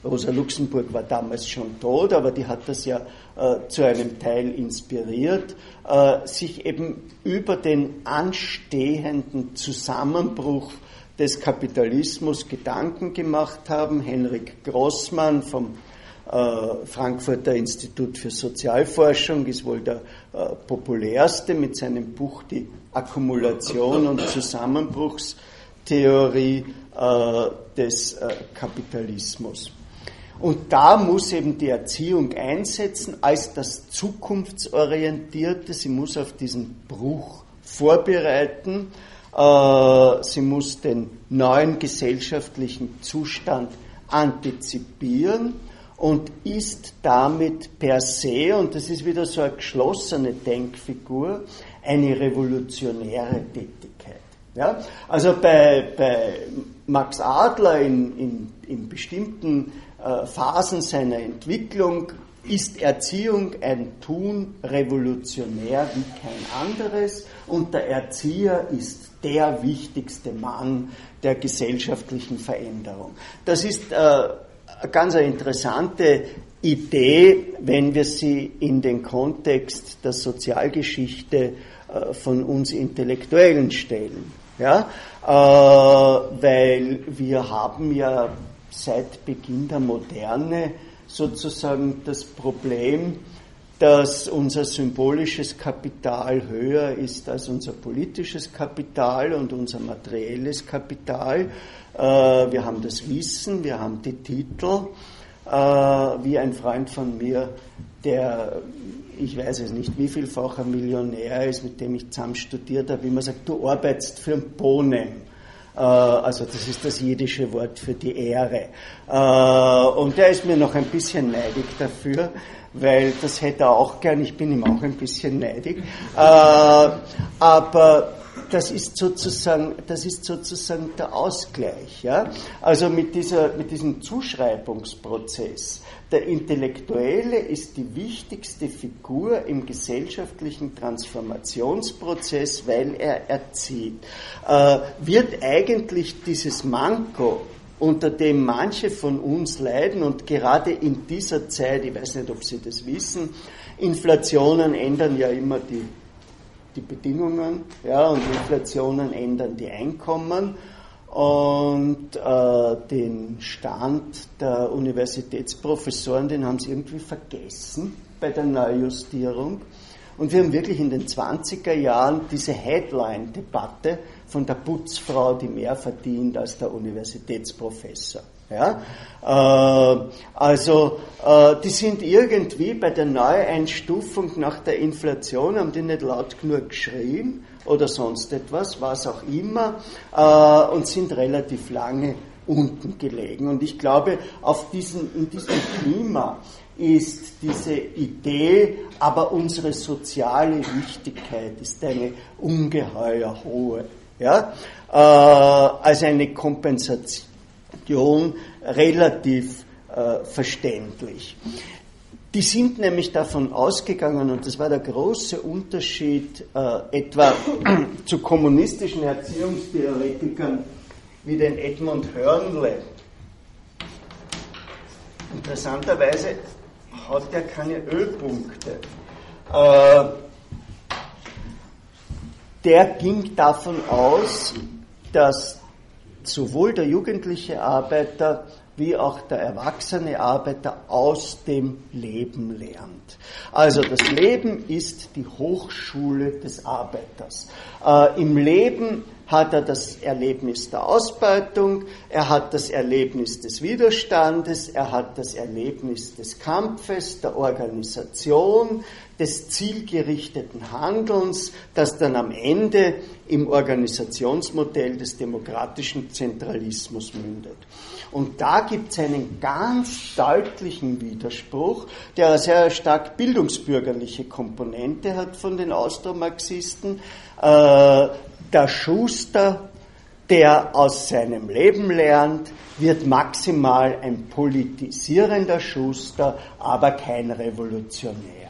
Rosa Luxemburg war damals schon tot, aber die hat das ja äh, zu einem Teil inspiriert, äh, sich eben über den anstehenden Zusammenbruch des Kapitalismus Gedanken gemacht haben. Henrik Grossmann vom äh, Frankfurter Institut für Sozialforschung ist wohl der äh, populärste mit seinem Buch Die Akkumulation und Zusammenbruchstheorie äh, des äh, Kapitalismus. Und da muss eben die Erziehung einsetzen als das Zukunftsorientierte. Sie muss auf diesen Bruch vorbereiten. Äh, sie muss den neuen gesellschaftlichen Zustand antizipieren und ist damit per se, und das ist wieder so eine geschlossene Denkfigur, eine revolutionäre Tätigkeit. Ja? Also bei, bei Max Adler in, in, in bestimmten Phasen seiner Entwicklung ist Erziehung ein Tun revolutionär wie kein anderes und der Erzieher ist der wichtigste Mann der gesellschaftlichen Veränderung. Das ist äh, eine ganz interessante Idee, wenn wir sie in den Kontext der Sozialgeschichte äh, von uns Intellektuellen stellen. Ja? Äh, weil wir haben ja seit Beginn der Moderne sozusagen das Problem, dass unser symbolisches Kapital höher ist als unser politisches Kapital und unser materielles Kapital. Äh, wir haben das Wissen, wir haben die Titel, äh, wie ein Freund von mir, der, ich weiß es nicht, wie vielfacher Millionär ist, mit dem ich zusammen studiert habe, wie man sagt, du arbeitest für ein Bonem. Äh, also das ist das jiddische Wort für die Ehre. Äh, und der ist mir noch ein bisschen neidig dafür, weil das hätte er auch gern, ich bin ihm auch ein bisschen neidig. Äh, aber das ist sozusagen, das ist sozusagen der Ausgleich. Ja? Also mit, dieser, mit diesem Zuschreibungsprozess der Intellektuelle ist die wichtigste Figur im gesellschaftlichen Transformationsprozess, weil er erzieht. Äh, wird eigentlich dieses Manko, unter dem manche von uns leiden und gerade in dieser Zeit, ich weiß nicht, ob Sie das wissen, Inflationen ändern ja immer die, die Bedingungen ja, und Inflationen ändern die Einkommen und äh, den Stand der Universitätsprofessoren, den haben sie irgendwie vergessen bei der Neujustierung. Und wir haben wirklich in den 20er Jahren diese Headline-Debatte von der Putzfrau, die mehr verdient als der Universitätsprofessor. Ja? Äh, also äh, die sind irgendwie bei der Neueinstufung nach der Inflation, haben die nicht laut genug geschrien oder sonst etwas, was auch immer, äh, und sind relativ lange unten gelegen. Und ich glaube, auf diesen, in diesem Klima ist diese Idee, aber unsere soziale Wichtigkeit ist eine ungeheuer hohe. Ja? Äh, als eine Kompensation relativ äh, verständlich. Die sind nämlich davon ausgegangen, und das war der große Unterschied äh, etwa zu kommunistischen Erziehungstheoretikern wie den Edmund Hörnle. Interessanterweise hat er keine Ölpunkte. Äh, der ging davon aus, dass sowohl der jugendliche Arbeiter wie auch der erwachsene Arbeiter aus dem Leben lernt. Also das Leben ist die Hochschule des Arbeiters. Äh, Im Leben hat er das Erlebnis der Ausbeutung, er hat das Erlebnis des Widerstandes, er hat das Erlebnis des Kampfes, der Organisation, des zielgerichteten Handelns, das dann am Ende im Organisationsmodell des demokratischen Zentralismus mündet. Und da gibt es einen ganz deutlichen Widerspruch, der eine sehr stark bildungsbürgerliche Komponente hat von den Austromarxisten. Äh, der Schuster, der aus seinem Leben lernt, wird maximal ein politisierender Schuster, aber kein Revolutionär.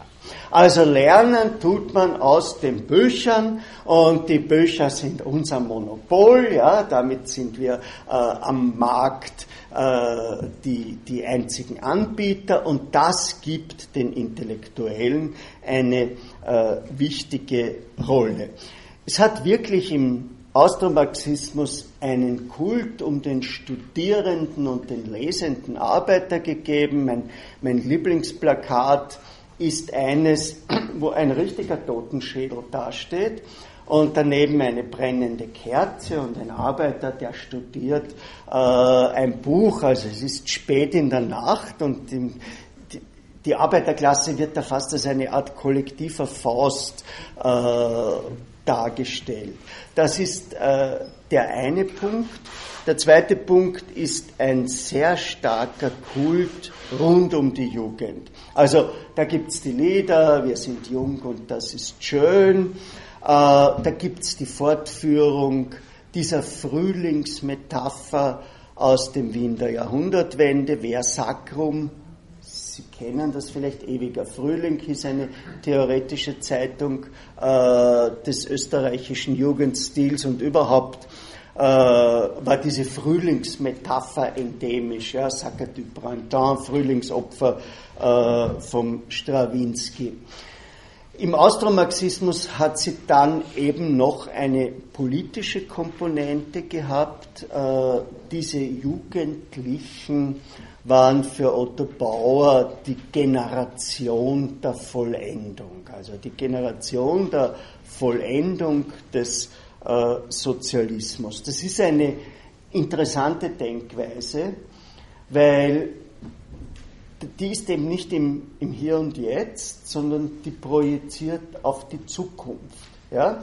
Also lernen tut man aus den Büchern und die Bücher sind unser Monopol, ja, damit sind wir äh, am Markt äh, die, die einzigen Anbieter und das gibt den Intellektuellen eine äh, wichtige Rolle. Es hat wirklich im Austromarxismus einen Kult um den Studierenden und den lesenden Arbeiter gegeben. Mein, mein Lieblingsplakat ist eines, wo ein richtiger Totenschädel dasteht und daneben eine brennende Kerze und ein Arbeiter, der studiert äh, ein Buch. Also es ist spät in der Nacht und die, die, Arbeiterklasse wird da fast als eine Art kollektiver Faust äh, dargestellt. Das ist äh, der eine Punkt. Der zweite Punkt ist ein sehr starker Kult rund um die Jugend. Also da gibt es die Lieder, wir sind jung und das ist schön. Äh, da gibt es die Fortführung dieser Frühlingsmetapher aus dem Wien der Jahrhundertwende, Wer Sacrum, Sie kennen das vielleicht, Ewiger Frühling ist eine theoretische Zeitung äh, des österreichischen Jugendstils und überhaupt äh, war diese Frühlingsmetapher endemisch, ja, Sacre du Printemps, Frühlingsopfer äh, vom Strawinski. Im Austromarxismus hat sie dann eben noch eine politische Komponente gehabt. Äh, diese Jugendlichen waren für Otto Bauer die Generation der Vollendung, also die Generation der Vollendung des äh, Sozialismus. Das ist eine interessante Denkweise, weil die ist eben nicht im, im Hier und Jetzt, sondern die projiziert auf die Zukunft. Ja?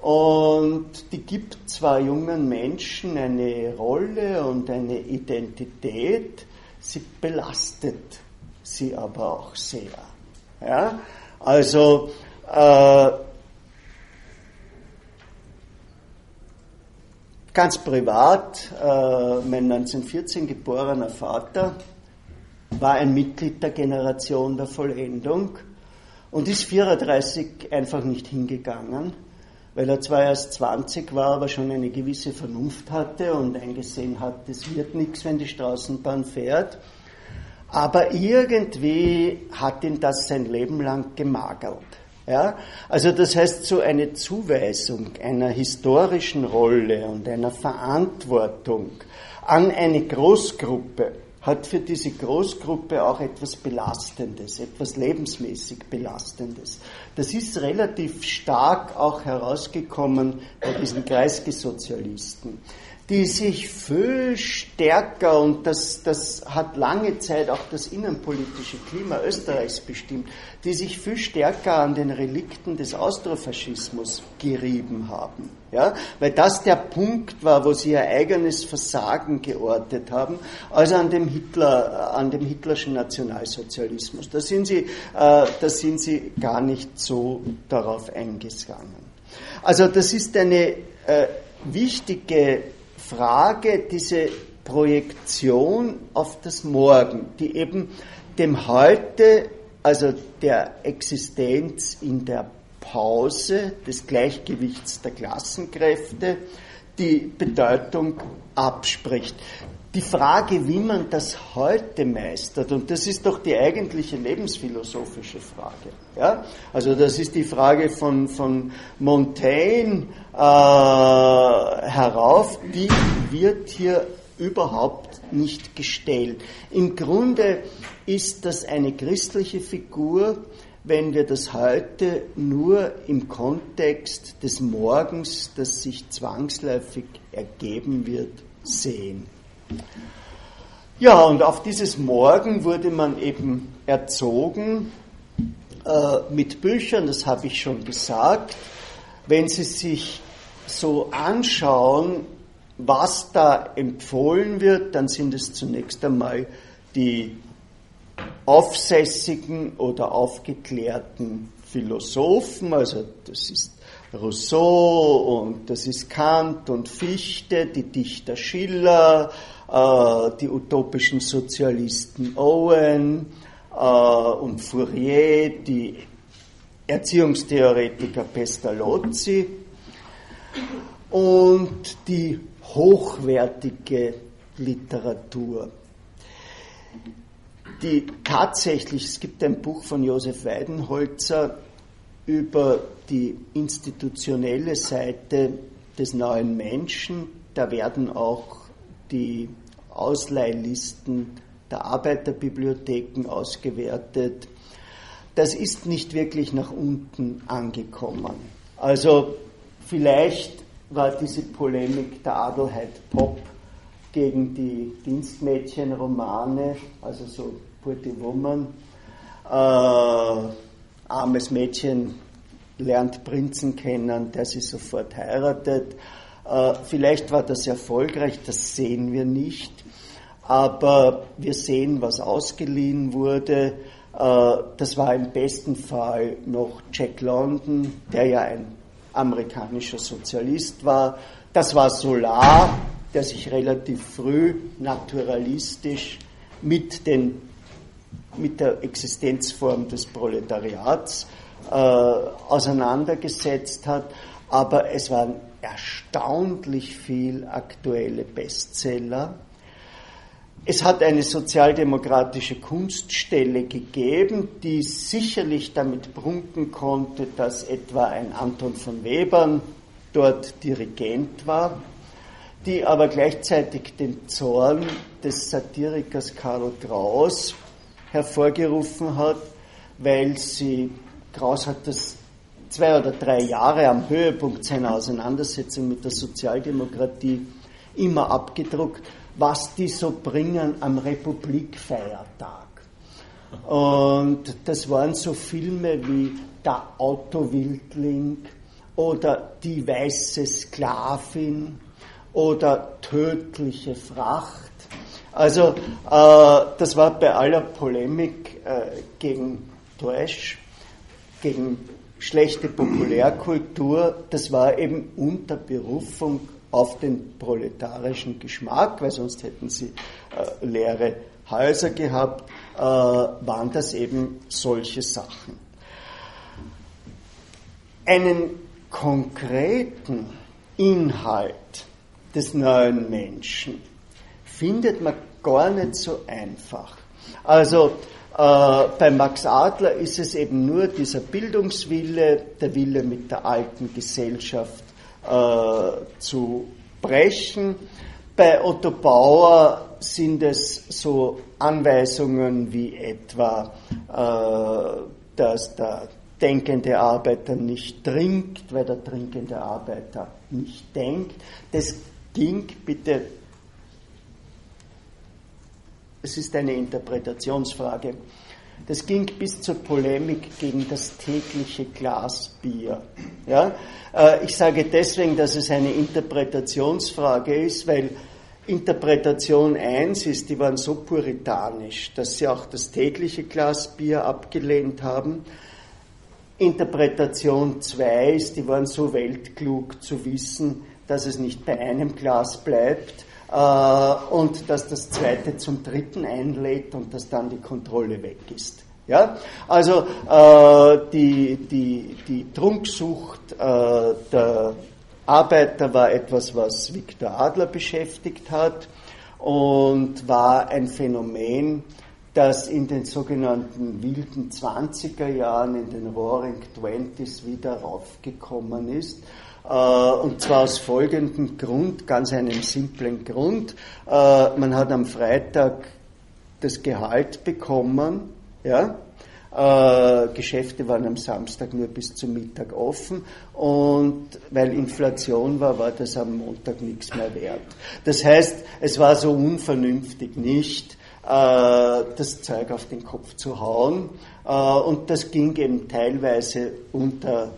Und die gibt zwar jungen Menschen eine Rolle und eine Identität, sie belastet sie aber auch sehr. Ja? Also äh, ganz privat, äh, mein 1914 geborener Vater war ein Mitglied der Generation der Vollendung und ist 34 einfach nicht hingegangen, weil er zwar erst 20 war, aber schon eine gewisse Vernunft hatte und eingesehen hat, es wird nichts, wenn die Straßenbahn fährt. Aber irgendwie hat ihn das sein Leben lang gemagert. Ja? Also das heißt, so eine Zuweisung einer historischen Rolle und einer Verantwortung an eine Großgruppe, hat für diese Großgruppe auch etwas Belastendes, etwas lebensmäßig Belastendes. Das ist relativ stark auch herausgekommen bei diesen Kreisgesozialisten die sich viel stärker, und das, das hat lange Zeit auch das innenpolitische Klima Österreichs bestimmt, die sich viel stärker an den Relikten des Austrofaschismus gerieben haben. Ja? Weil das der Punkt war, wo sie ihr eigenes Versagen geortet haben, also an dem Hitler, an dem hitlerschen Nationalsozialismus. Da sind sie, äh, da sind sie gar nicht so darauf eingegangen. Also das ist eine äh, wichtige Frage, diese Projektion auf das Morgen, die eben dem Heute, also der Existenz in der Pause des Gleichgewichts der Klassenkräfte, die Bedeutung abspricht die Frage, wie man das heute meistert, und das ist doch die eigentliche lebensphilosophische Frage. Ja? Also das ist die Frage von, von Montaigne äh, herauf, die wird hier überhaupt nicht gestellt. Im Grunde ist das eine christliche Figur, wenn wir das heute nur im Kontext des Morgens, das sich zwangsläufig ergeben wird, sehen. Ja, und auf dieses Morgen wurde man eben erzogen äh, mit Büchern, das habe ich schon gesagt. Wenn Sie sich so anschauen, was da empfohlen wird, dann sind es zunächst einmal die aufsässigen oder aufgeklärten Philosophen, also das ist Rousseau und das ist Kant und Fichte, die Dichter Schiller, äh, die utopischen Sozialisten Owen äh, und Fourier, die Erziehungstheoretiker Pestalozzi und die hochwertige Literatur. Die tatsächlich, es gibt ein Buch von Josef Weidenholzer über die institutionelle Seite des neuen Menschen. Da werden auch die Ausleihlisten der Arbeiterbibliotheken ausgewertet. Das ist nicht wirklich nach unten angekommen. Also vielleicht war diese Polemik der Adelheid Pop gegen die Dienstmädchenromane, also so Pretty Woman, äh, armes Mädchen lernt Prinzen kennen, der sie sofort heiratet. Äh, vielleicht war das erfolgreich, das sehen wir nicht, aber wir sehen, was ausgeliehen wurde. Äh, das war im besten Fall noch Jack London, der ja ein amerikanischer Sozialist war. Das war Solar, der sich relativ früh naturalistisch mit, den, mit der Existenzform des Proletariats äh, auseinandergesetzt hat. Aber es waren erstaunlich viel aktuelle Bestseller. Es hat eine sozialdemokratische Kunststelle gegeben, die sicherlich damit prunken konnte, dass etwa ein Anton von Webern dort Dirigent war die aber gleichzeitig den Zorn des Satirikers Karl Kraus hervorgerufen hat, weil sie, Kraus hat das zwei oder drei Jahre am Höhepunkt seiner Auseinandersetzung mit der Sozialdemokratie immer abgedruckt, was die so bringen am Republikfeiertag. Und das waren so Filme wie Der Autowildling oder Die weiße Sklavin oder tödliche Fracht. Also äh, das war bei aller Polemik äh, gegen Trash, gegen schlechte Populärkultur, das war eben unter Berufung auf den proletarischen Geschmack, weil sonst hätten sie äh, leere Häuser gehabt, äh, waren das eben solche Sachen. Einen konkreten Inhalt des neuen Menschen findet man gar nicht so einfach. Also äh, bei Max Adler ist es eben nur dieser Bildungswille, der Wille mit der alten Gesellschaft äh, zu brechen. Bei Otto Bauer sind es so Anweisungen wie etwa, äh, dass der denkende Arbeiter nicht trinkt, weil der trinkende Arbeiter nicht denkt. Das ging bitte, es ist eine Interpretationsfrage, das ging bis zur Polemik gegen das tägliche Glas Bier. Ja? Äh, ich sage deswegen, dass es eine Interpretationsfrage ist, weil Interpretation 1 ist, die waren so puritanisch, dass sie auch das tägliche Glas Bier abgelehnt haben. Interpretation 2 ist, die waren so weltklug zu wissen, dass es nicht bei einem Glas bleibt äh, und dass das zweite zum dritten einlädt und dass dann die Kontrolle weg ist. Ja? Also äh, die, die, die Trunksucht äh, der Arbeiter war etwas, was Viktor Adler beschäftigt hat und war ein Phänomen, das in den sogenannten wilden 20er Jahren, in den Roaring Twenties wieder raufgekommen ist äh, und zwar aus folgendem Grund, ganz einem simplen Grund. Äh, man hat am Freitag das Gehalt bekommen, ja, äh, Geschäfte waren am Samstag nur bis zum Mittag offen und weil Inflation war, war das am Montag nichts mehr wert. Das heißt, es war so unvernünftig nicht, das Zeug auf den Kopf zu hauen und das ging eben teilweise unter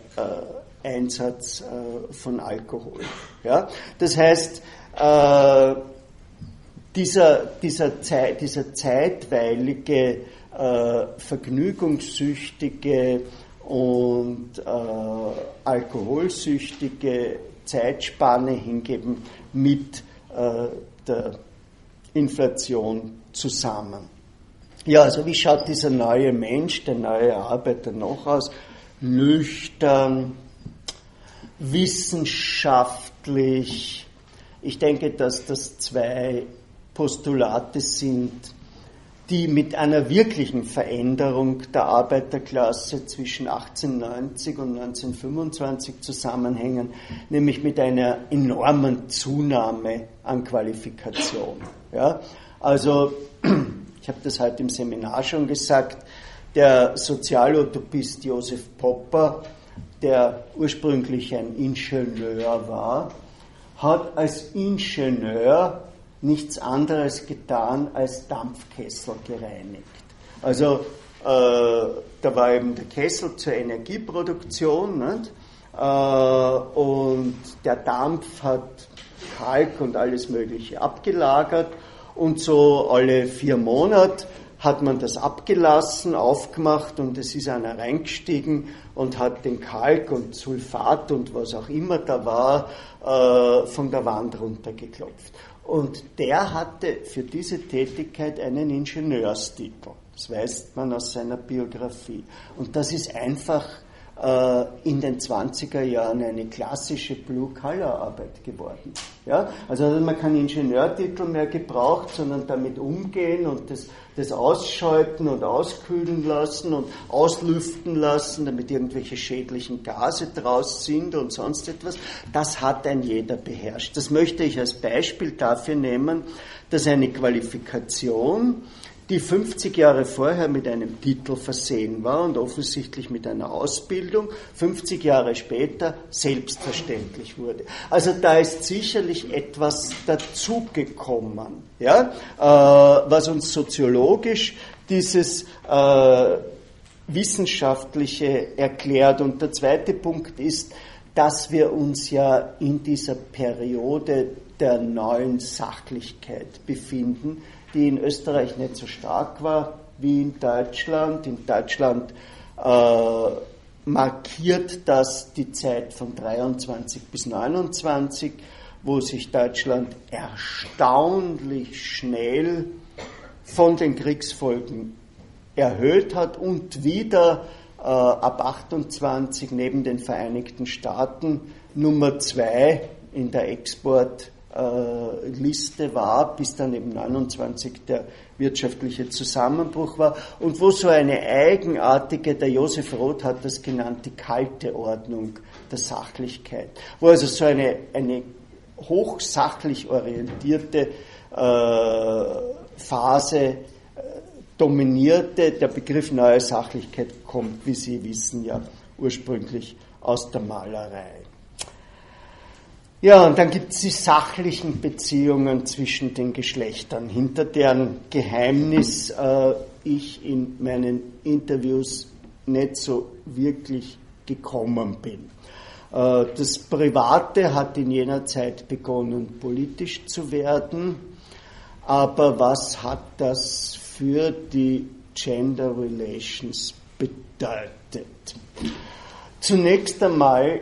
Einsatz äh, von Alkohol. Ja? Das heißt, äh, dieser, dieser, Zeit, dieser zeitweilige, äh, vergnügungssüchtige und äh, alkoholsüchtige Zeitspanne hingeben mit äh, der Inflation zusammen. Ja, also wie schaut dieser neue Mensch, der neue Arbeiter noch aus? Nüchtern, wissenschaftlich. Ich denke, dass das zwei Postulate sind, die mit einer wirklichen Veränderung der Arbeiterklasse zwischen 1890 und 1925 zusammenhängen, nämlich mit einer enormen Zunahme an Qualifikation. Ja? Also, ich habe das heute im Seminar schon gesagt, der Sozialutopist Josef Popper, der ursprünglich ein Ingenieur war, hat als Ingenieur nichts anderes getan als Dampfkessel gereinigt. Also äh, da war eben der Kessel zur Energieproduktion? Äh, und der Dampf hat Kalk und alles Mögliche abgelagert und so alle vier Monate hat man das abgelassen, aufgemacht und es ist einer reingestiegen und hat den Kalk und Sulfat und was auch immer da war äh, von der Wand runtergeklopft. Und der hatte für diese Tätigkeit einen Ingenieurstitel. Das weiß man aus seiner Biografie. Und das ist einfach in den 20er Jahren eine klassische Blue-Collar-Arbeit geworden. Ja? Also man keinen Ingenieurtitel mehr gebraucht, sondern damit umgehen und das, das ausschalten und auskühlen lassen und auslüften lassen, damit irgendwelche schädlichen Gase draus sind und sonst etwas. Das hat ein jeder beherrscht. Das möchte ich als Beispiel dafür nehmen, dass eine Qualifikation die 50 Jahre vorher mit einem Titel versehen war und offensichtlich mit einer Ausbildung, 50 Jahre später selbstverständlich wurde. Also da ist sicherlich etwas dazugekommen, ja, äh, was uns soziologisch dieses äh, Wissenschaftliche erklärt. Und der zweite Punkt ist, dass wir uns ja in dieser Periode der neuen Sachlichkeit befinden, die in Österreich nicht so stark war wie in Deutschland. In Deutschland äh, markiert das die Zeit von 23 bis 29, wo sich Deutschland erstaunlich schnell von den Kriegsfolgen erhöht hat und wieder äh, ab 28 neben den Vereinigten Staaten Nummer zwei in der Export äh, Liste war, bis dann eben 29 der wirtschaftliche Zusammenbruch war und wo so eine eigenartige, der Josef Roth hat das genannt, die kalte Ordnung der Sachlichkeit, wo also so eine, eine hochsachlich orientierte äh, Phase äh, dominierte. Der Begriff neue Sachlichkeit kommt, wie Sie wissen, ja ursprünglich aus der Malerei. Ja, und dann gibt es die sachlichen Beziehungen zwischen den Geschlechtern, hinter deren Geheimnis äh, ich in meinen Interviews nicht so wirklich gekommen bin. Äh, das Private hat in jener Zeit begonnen, politisch zu werden, aber was hat das für die Gender Relations bedeutet? Zunächst einmal,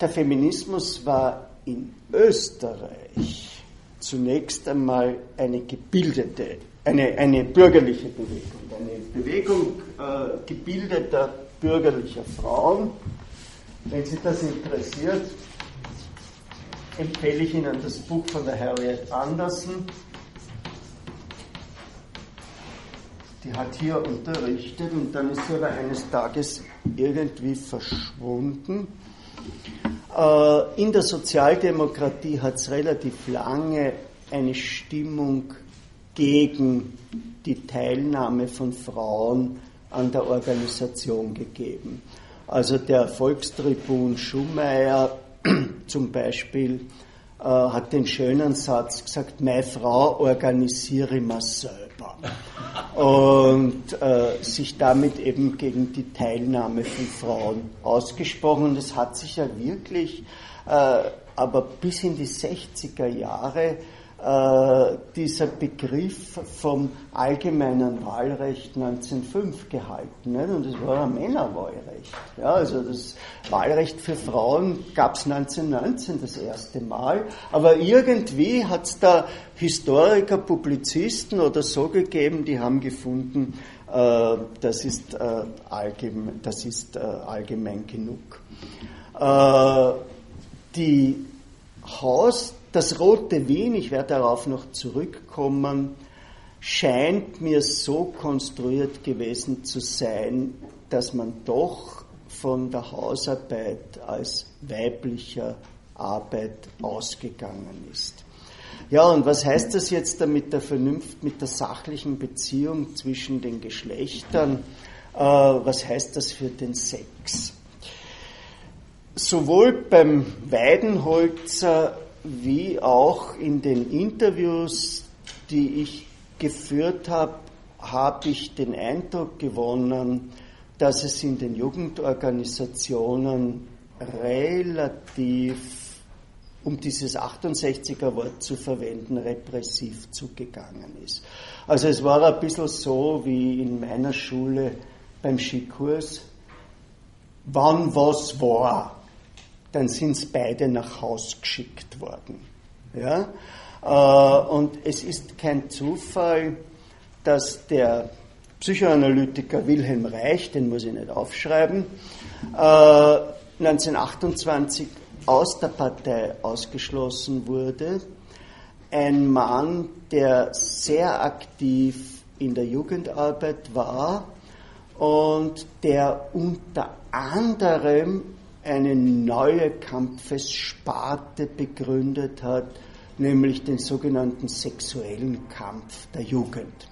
der Feminismus war in Österreich zunächst einmal eine gebildete, eine, eine bürgerliche Bewegung, eine Bewegung äh, gebildeter bürgerlicher Frauen. Wenn Sie das interessiert, empfehle ich Ihnen das Buch von der Harriet Anderson. Die hat hier unterrichtet und dann ist sie aber eines Tages irgendwie verschwunden. Äh, in der Sozialdemokratie hat es relativ lange eine Stimmung gegen die Teilnahme von Frauen an der Organisation gegeben. Also der Volkstribun Schumayer zum Beispiel äh, hat den schönen Satz gesagt, meine Frau organisiere mal selber. Und äh, sich damit eben gegen die Teilnahme von Frauen ausgesprochen. Und es hat sich ja wirklich, äh, aber bis in die 60er Jahre äh, dieser Begriff vom allgemeinen Wahlrecht 1905 gehalten. Nicht? Und das war ein Männerwahlrecht. Ja, also das Wahlrecht für Frauen gab es 1919 das erste Mal, aber irgendwie hat es da Historiker, Publizisten oder so gegeben, die haben gefunden, äh, das ist, äh, allgemein, das ist äh, allgemein genug. Äh, die Haus das Rote Wien, ich werde darauf noch zurückkommen, scheint mir so konstruiert gewesen zu sein, dass man doch von der Hausarbeit als weiblicher Arbeit ausgegangen ist. Ja, und was heißt das jetzt da mit der Vernunft, mit der sachlichen Beziehung zwischen den Geschlechtern? Äh, was heißt das für den Sex? Sowohl beim Weidenholzer wie auch in den Interviews, die ich geführt habe, habe ich den Eindruck gewonnen, dass es in den Jugendorganisationen relativ um dieses 68er Wort zu verwenden, repressiv zugegangen ist. Also es war ein bisschen so wie in meiner Schule beim Skikurs, wann was war, dann sind es beide nach Haus geschickt worden. Ja? Äh, und es ist kein Zufall, dass der Psychoanalytiker Wilhelm Reich, den muss ich nicht aufschreiben, 1928 äh, aus der Partei ausgeschlossen wurde. Ein Mann, der sehr aktiv in der Jugendarbeit war und der unter anderem eine neue Kampfessparte begründet hat, nämlich den sogenannten sexuellen Kampf der Jugend.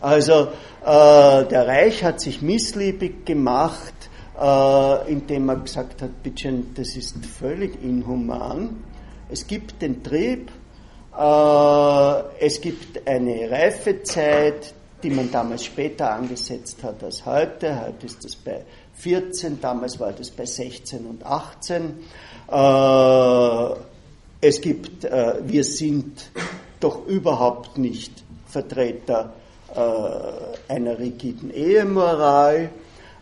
Also äh, der Reich hat sich missliebig gemacht äh, indem er gesagt hat, bitte, das ist völlig inhuman. Es gibt den Trieb, äh, es gibt eine Reifezeit, die man damals später angesetzt hat als heute. Heute ist das bei 14, damals war das bei 16 und 18. Äh, es gibt, äh, wir sind doch überhaupt nicht Vertreter äh, einer rigiden Ehemoral.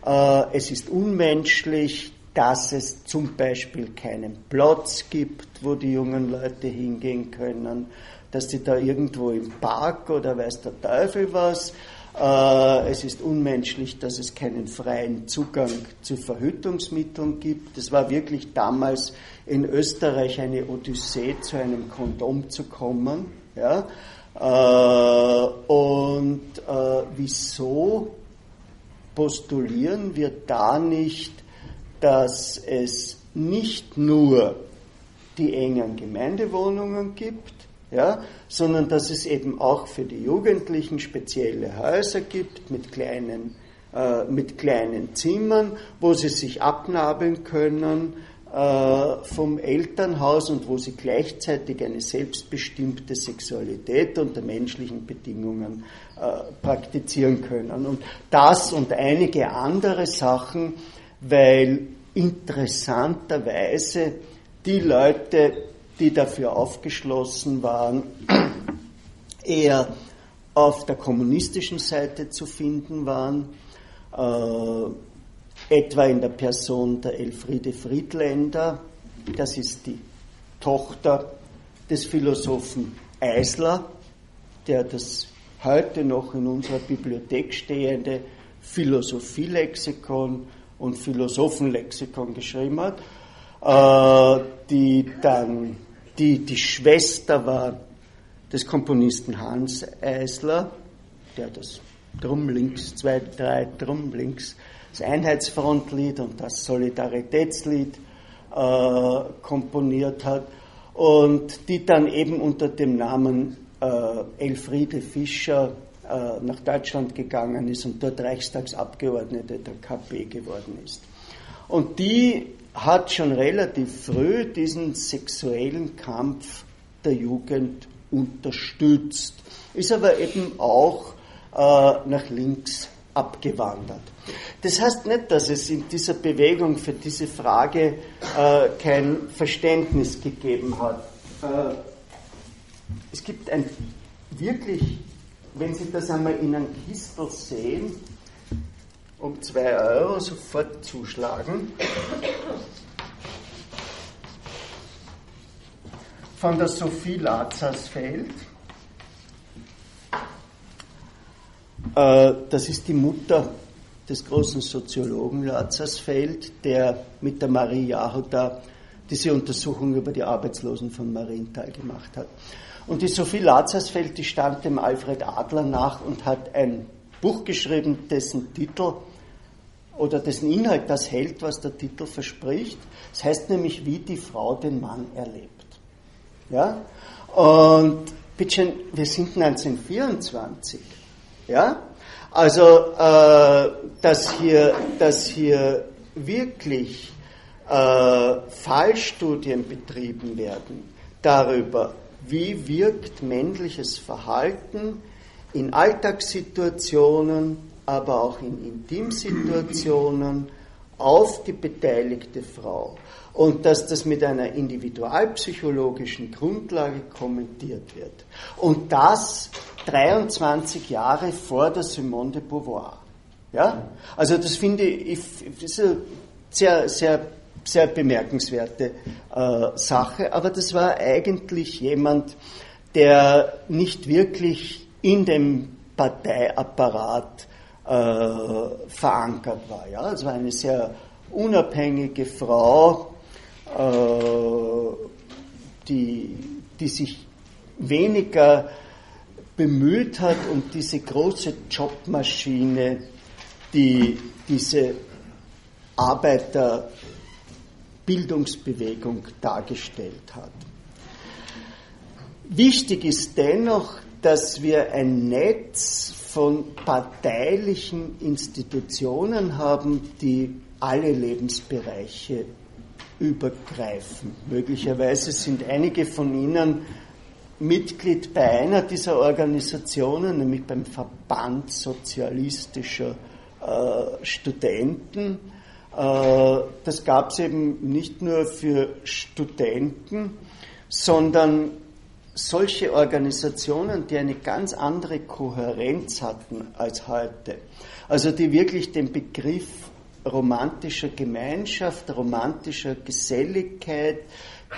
Äh, es ist unmenschlich, dass es zum Beispiel keinen Platz gibt, wo die jungen Leute hingehen können, dass sie da irgendwo im Park oder weiß der Teufel was. Äh, es ist unmenschlich, dass es keinen freien Zugang zu Verhütungsmitteln gibt. Es war wirklich damals in Österreich eine Odyssee, zu einem Kondom zu kommen. Ja? Äh, und wieso postulieren wir da nicht, dass es nicht nur die engen Gemeindewohnungen gibt, ja, sondern dass es eben auch für die Jugendlichen spezielle Häuser gibt mit kleinen, äh, mit kleinen Zimmern, wo sie sich abnabeln können, äh, vom Elternhaus und wo sie gleichzeitig eine selbstbestimmte Sexualität unter menschlichen Bedingungen äh, praktizieren können. Und das und einige andere Sachen, weil interessanterweise die Leute, die dafür aufgeschlossen waren, eher auf der kommunistischen Seite zu finden waren. Äh, etwa in der Person der Elfriede Friedländer, das ist die Tochter des Philosophen Eisler, der das heute noch in unserer Bibliothek stehende Philosophielexikon und Philosophenlexikon geschrieben hat, die dann die, die Schwester war des Komponisten Hans Eisler, der das Drum links, zwei, drei Drum links das Einheitsfrontlied und das Solidaritätslied äh, komponiert hat und die dann eben unter dem Namen äh, Elfriede Fischer äh, nach Deutschland gegangen ist und dort Reichstagsabgeordnete der KP geworden ist. Und die hat schon relativ früh diesen sexuellen Kampf der Jugend unterstützt, ist aber eben auch äh, nach links abgewandert. Das heißt nicht, dass es in dieser Bewegung für diese Frage äh, kein Verständnis gegeben hat. Äh, es gibt ein wirklich, wenn Sie das einmal in einem Kistel sehen, um 2 Euro sofort zuschlagen. Von der Sophie Lazarsfeld. Äh, das ist die Mutter des großen Soziologen Lazarsfeld, der mit der Marie Jahoda diese Untersuchung über die Arbeitslosen von Marienthal gemacht hat. Und die Sophie Lazarsfeld, die stand dem Alfred Adler nach und hat ein Buch geschrieben, dessen Titel oder dessen Inhalt das hält, was der Titel verspricht. Das heißt nämlich, wie die Frau den Mann erlebt. Ja? Und bitteschön, wir sind 1924. Ja? Also, äh, dass, hier, dass hier wirklich äh, Fallstudien betrieben werden darüber, wie wirkt männliches Verhalten in Alltagssituationen, aber auch in Intimsituationen auf die beteiligte Frau und dass das mit einer individualpsychologischen Grundlage kommentiert wird. Und das 23 Jahre vor der Simone de Beauvoir. Ja? Also das finde ich, das ist eine sehr, sehr, sehr bemerkenswerte äh, Sache, aber das war eigentlich jemand, der nicht wirklich in dem Parteiapparat äh, verankert war. Ja? War eine sehr unabhängige Frau, äh, die, die sich weniger bemüht hat um diese große Jobmaschine, die diese Arbeiterbildungsbewegung dargestellt hat. Wichtig ist dennoch, dass wir ein Netz von parteilichen Institutionen haben, die alle Lebensbereiche übergreifen. Möglicherweise sind einige von Ihnen Mitglied bei einer dieser Organisationen, nämlich beim Verband sozialistischer äh, Studenten. Äh, das gab es eben nicht nur für Studenten, sondern solche Organisationen, die eine ganz andere Kohärenz hatten als heute, also die wirklich den Begriff romantischer Gemeinschaft, romantischer Geselligkeit,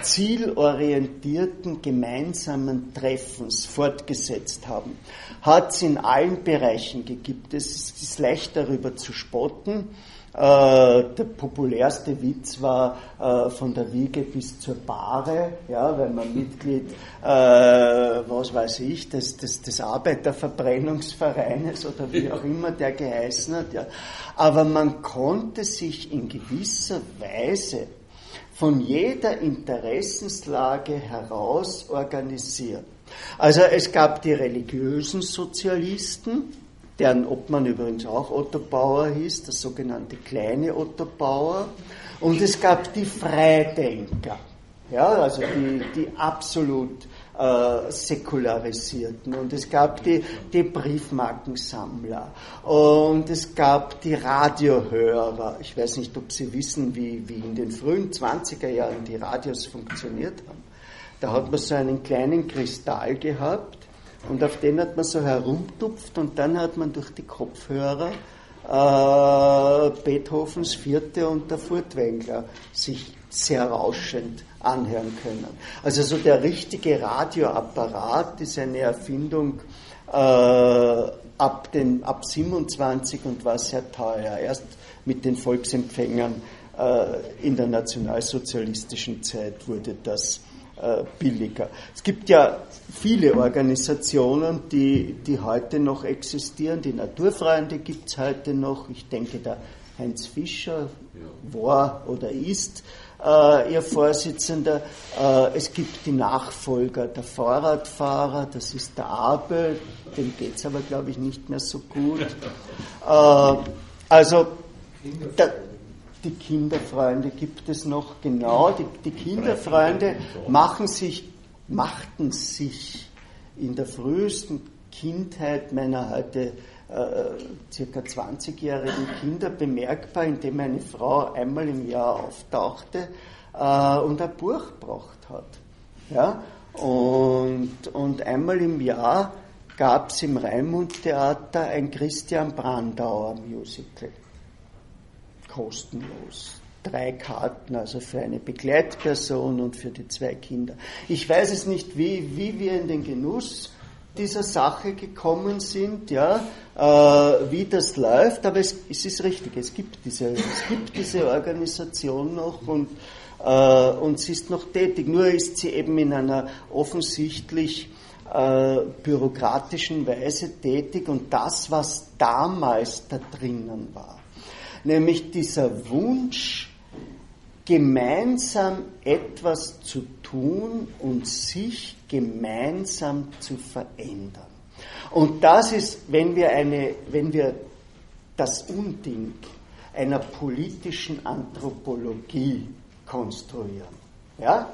zielorientierten gemeinsamen Treffens fortgesetzt haben, hat es in allen Bereichen gegeben. Es ist leicht darüber zu spotten. Äh, der populärste Witz war äh, von der Wiege bis zur Bahre, ja, wenn man Mitglied, äh, was weiß ich, des, des, des Arbeiterverbrennungsvereines oder wie auch immer der geheißen hat. Ja. Aber man konnte sich in gewisser Weise von jeder Interessenslage heraus organisieren. Also es gab die religiösen Sozialisten, deren Obmann übrigens auch Otto Bauer hieß, der sogenannte kleine Otto Bauer. Und es gab die Freidenker, ja, also die, die absolut äh, säkularisierten. Und es gab die, die Briefmarkensammler und es gab die Radiohörer. Ich weiß nicht, ob Sie wissen, wie, wie in den frühen 20er Jahren die Radios funktioniert haben. Da hat man so einen kleinen Kristall gehabt und auf den hat man so herumtupft und dann hat man durch die Kopfhörer äh, Beethovens Vierte und der Furtwängler sich sehr rauschend anhören können. Also so der richtige Radioapparat ist eine Erfindung äh, ab, den, ab 27 und war sehr teuer. Erst mit den Volksempfängern äh, in der nationalsozialistischen Zeit wurde das äh, billiger. Es gibt ja viele Organisationen, die, die heute noch existieren. Die Naturfreunde gibt es heute noch. Ich denke, der Heinz Fischer war oder ist äh, ihr Vorsitzender. Äh, es gibt die Nachfolger der Fahrradfahrer, das ist der Abel, dem geht es aber, glaube ich, nicht mehr so gut. Äh, also, der, die Kinderfreunde gibt es noch, genau. Die, die Kinderfreunde machen sich, machten sich in der frühesten Kindheit meiner heute äh, circa 20-jährigen Kinder bemerkbar, indem eine Frau einmal im Jahr auftauchte äh, und ein Buch gebracht hat. Ja? Und, und einmal im Jahr gab es im Raimund-Theater ein Christian Brandauer Musical. Kostenlos. Drei Karten, also für eine Begleitperson und für die zwei Kinder. Ich weiß es nicht, wie, wie wir in den Genuss dieser Sache gekommen sind, ja, äh, wie das läuft, aber es, es, ist richtig, es gibt, diese, es gibt diese Organisation noch und äh, und sie ist noch tätig. Nur ist sie eben in einer offensichtlich äh, bürokratischen Weise tätig und das, was damals da drinnen war, nämlich dieser Wunsch, gemeinsam etwas zu tun und sich gemeinsam zu verändern. Und das ist, wenn wir, eine, wenn wir das Unding einer politischen Anthropologie konstruieren, ja,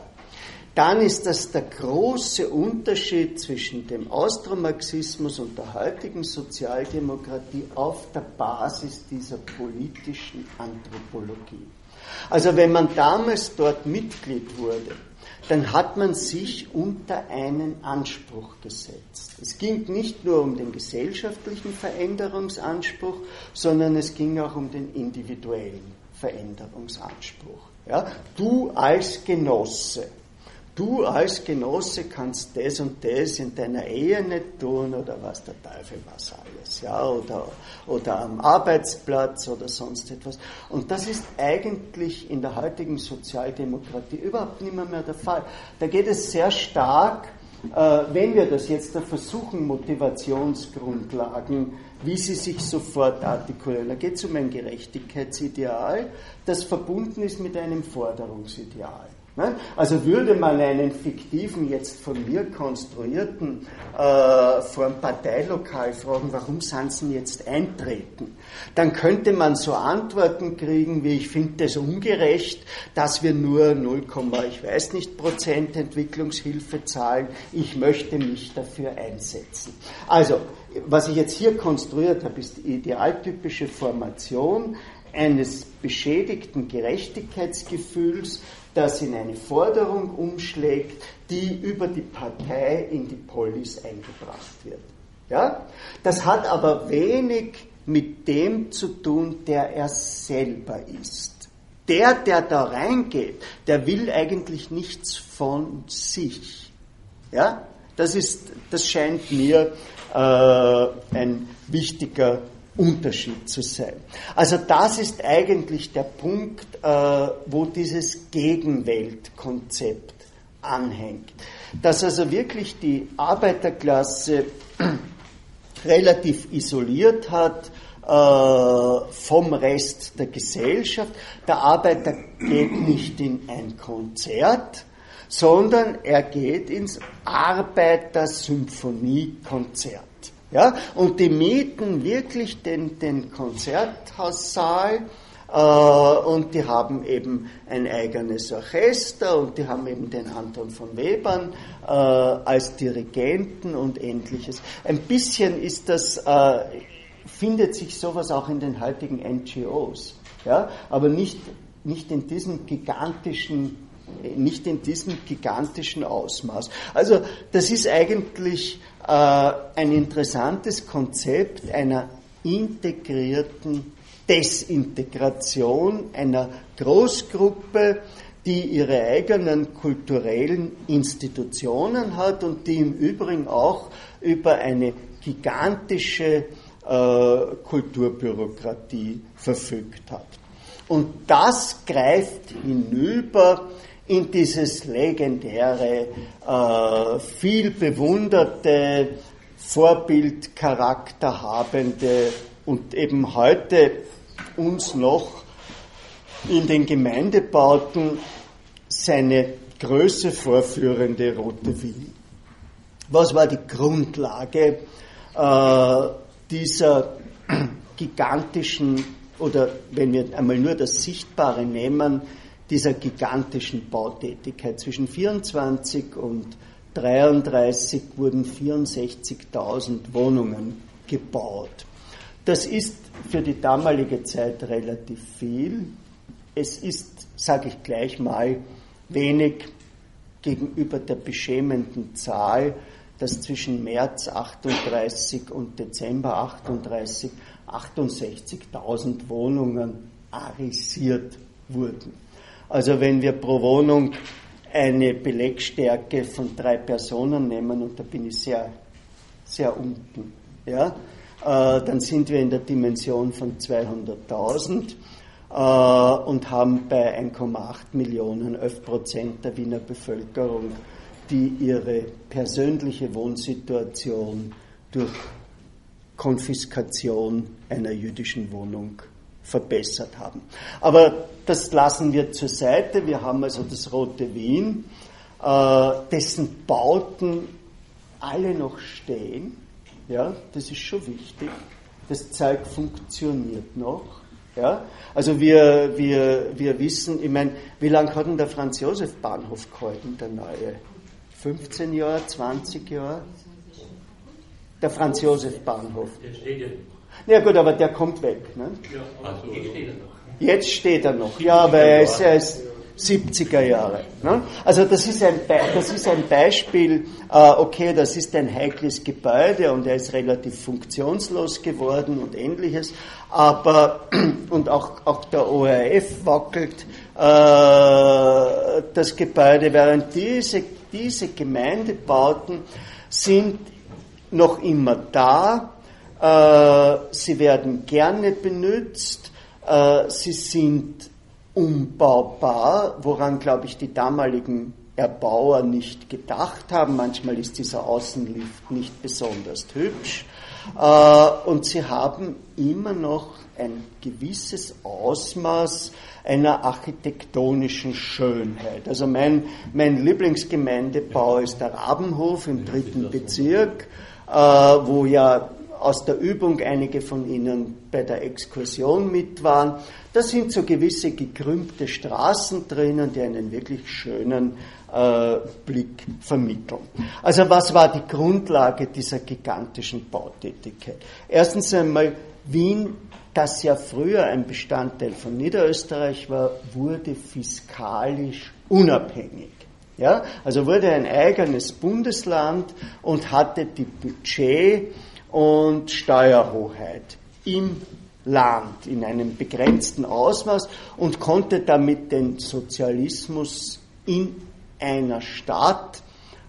dann ist das der große Unterschied zwischen dem Austromarxismus und der heutigen Sozialdemokratie auf der Basis dieser politischen Anthropologie. Also wenn man damals dort Mitglied wurde, dann hat man sich unter einen Anspruch gesetzt. Es ging nicht nur um den gesellschaftlichen Veränderungsanspruch, sondern es ging auch um den individuellen Veränderungsanspruch. Ja? Du als Genosse du als Genosse kannst das und das in deiner Ehe nicht tun oder was der Teufel was alles, ja, oder, oder am Arbeitsplatz oder sonst etwas. Und das ist eigentlich in der heutigen Sozialdemokratie überhaupt nicht mehr, mehr der Fall. Da geht es sehr stark, äh, wenn wir das jetzt da versuchen, Motivationsgrundlagen, wie sie sich sofort artikulieren. Da geht es um ein Gerechtigkeitsideal, das verbunden ist mit einem Forderungsideal. Also würde man einen fiktiven, jetzt von mir konstruierten, äh, vor einem Parteilokal fragen, warum Sie jetzt eintreten? Dann könnte man so Antworten kriegen, wie ich finde es ungerecht, dass wir nur 0, ich weiß nicht Prozent Entwicklungshilfe zahlen. Ich möchte mich dafür einsetzen. Also, was ich jetzt hier konstruiert habe, ist die idealtypische Formation eines beschädigten Gerechtigkeitsgefühls, das in eine Forderung umschlägt, die über die Partei in die Polis eingebracht wird. Ja? Das hat aber wenig mit dem zu tun, der er selber ist. Der, der da reingeht, der will eigentlich nichts von sich. Ja? Das, ist, das scheint mir äh, ein wichtiger Unterschied zu sein. Also das ist eigentlich der Punkt, äh, wo dieses Gegenweltkonzept anhängt. Dass also wirklich die Arbeiterklasse relativ isoliert hat äh, vom Rest der Gesellschaft. Der Arbeiter geht nicht in ein Konzert, sondern er geht ins Arbeitersymphoniekonzert. Ja? Und die mieten wirklich den, den Konzerthaussaal äh, und die haben eben ein eigenes Orchester und die haben eben den Anton von Webern äh, als Dirigenten und ähnliches. Ein bisschen ist das, äh, findet sich sowas auch in den heutigen NGOs, ja? aber nicht, nicht in diesem gigantischen nicht in diesem gigantischen Ausmaß. Also das ist eigentlich äh, ein interessantes Konzept einer integrierten Desintegration einer Großgruppe, die ihre eigenen kulturellen Institutionen hat und die im Übrigen auch über eine gigantische äh, Kulturbürokratie verfügt hat. Und das greift hinüber in dieses legendäre, äh, viel bewunderte, Vorbildcharakter habende und eben heute uns noch in den Gemeindebauten seine Größe vorführende Rote Wien. Was war die Grundlage äh, dieser gigantischen, oder wenn wir einmal nur das Sichtbare nehmen, dieser gigantischen Bautätigkeit. Zwischen 24 und 33 wurden 64.000 Wohnungen gebaut. Das ist für die damalige Zeit relativ viel. Es ist, sage ich gleich mal, wenig gegenüber der beschämenden Zahl, dass zwischen März 38 und Dezember 38 68.000 Wohnungen arisiert wurden. Also wenn wir pro Wohnung eine Belegstärke von drei Personen nehmen, und da bin ich sehr, sehr unten, ja, äh, dann sind wir in der Dimension von 200.000. und haben bei 1,8 Millionen 11 Prozent der Wiener Bevölkerung, die ihre persönliche Wohnsituation durch Konfiskation einer jüdischen Wohnung verbessert haben. Aber das lassen wir zur Seite. Wir haben also das Rote Wien, äh, dessen Bauten alle noch stehen. Ja, das ist schon wichtig. Das Zeug funktioniert noch. Ja, also wir, wir, wir wissen, ich meine, wie lange hat denn der Franz-Josef-Bahnhof gehalten, der neue? 15 Jahre, 20 Jahre? Der Franz-Josef-Bahnhof. Der steht ja ja gut, aber der kommt weg. Ne? Ja, also jetzt steht er noch. Jetzt steht er noch, ja, weil er ist, er ist 70er Jahre. Ne? Also das ist, ein das ist ein Beispiel, äh, okay, das ist ein heikles Gebäude und er ist relativ funktionslos geworden und ähnliches, aber und auch, auch der ORF wackelt äh, das Gebäude, während diese, diese Gemeindebauten sind noch immer da, sie werden gerne benutzt, äh, sie sind umbaubar, woran, glaube ich, die damaligen Erbauer nicht gedacht haben. Manchmal ist dieser Außenlift nicht besonders hübsch. Äh, und sie haben immer noch ein gewisses Ausmaß einer architektonischen Schönheit. Also mein, mein Lieblingsgemeindebau ist der Rabenhof im dritten Bezirk, wo ja aus der Übung einige von Ihnen bei der Exkursion mit waren. Da sind so gewisse gekrümmte Straßen drinnen, die einen wirklich schönen äh, Blick vermitteln. Also was war die Grundlage dieser gigantischen Bautätigkeit? Erstens einmal, Wien, das ja früher ein Bestandteil von Niederösterreich war, wurde fiskalisch unabhängig. Ja, also wurde ein eigenes Bundesland und hatte die Budget, und Steuerhoheit im Land in einem begrenzten Ausmaß und konnte damit den Sozialismus in einer Stadt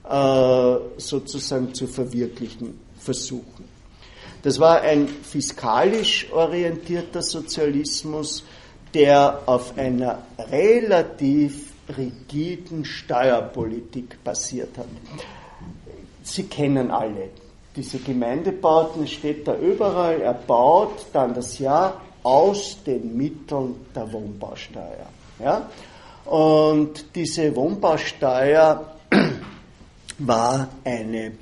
äh, sozusagen zu verwirklichen versuchen. Das war ein fiskalisch orientierter Sozialismus, der auf einer relativ rigiden Steuerpolitik basiert hat. Sie kennen alle diese Gemeindebauten, steht da überall, er baut dann das Jahr aus den Mitteln der Wohnbausteuer. Ja? Und diese Wohnbausteuer war eine, äh,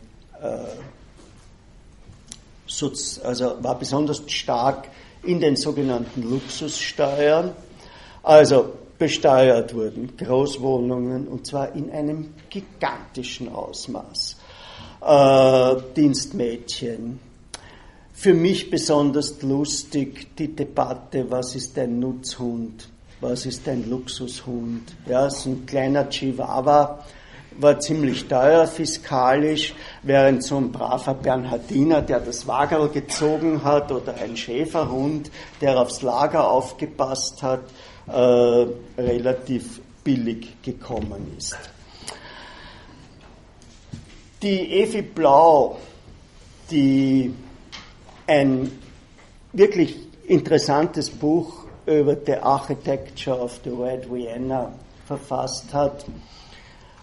also war besonders stark in den sogenannten Luxussteuern. Also besteuert wurden Großwohnungen und zwar in einem gigantischen Ausmaß äh, Dienstmädchen. Für mich besonders lustig die Debatte, was ist ein Nutzhund, was ist ein Luxushund. Ja, so ein kleiner Chihuahua war ziemlich teuer fiskalisch, während so ein braver Bernhardiner, der das Wagerl gezogen hat, oder ein Schäferhund, der aufs Lager aufgepasst hat, äh, relativ billig gekommen ist. Die Evi Blau, die ein wirklich interessantes Buch über the Architecture of the Red Vienna verfasst hat,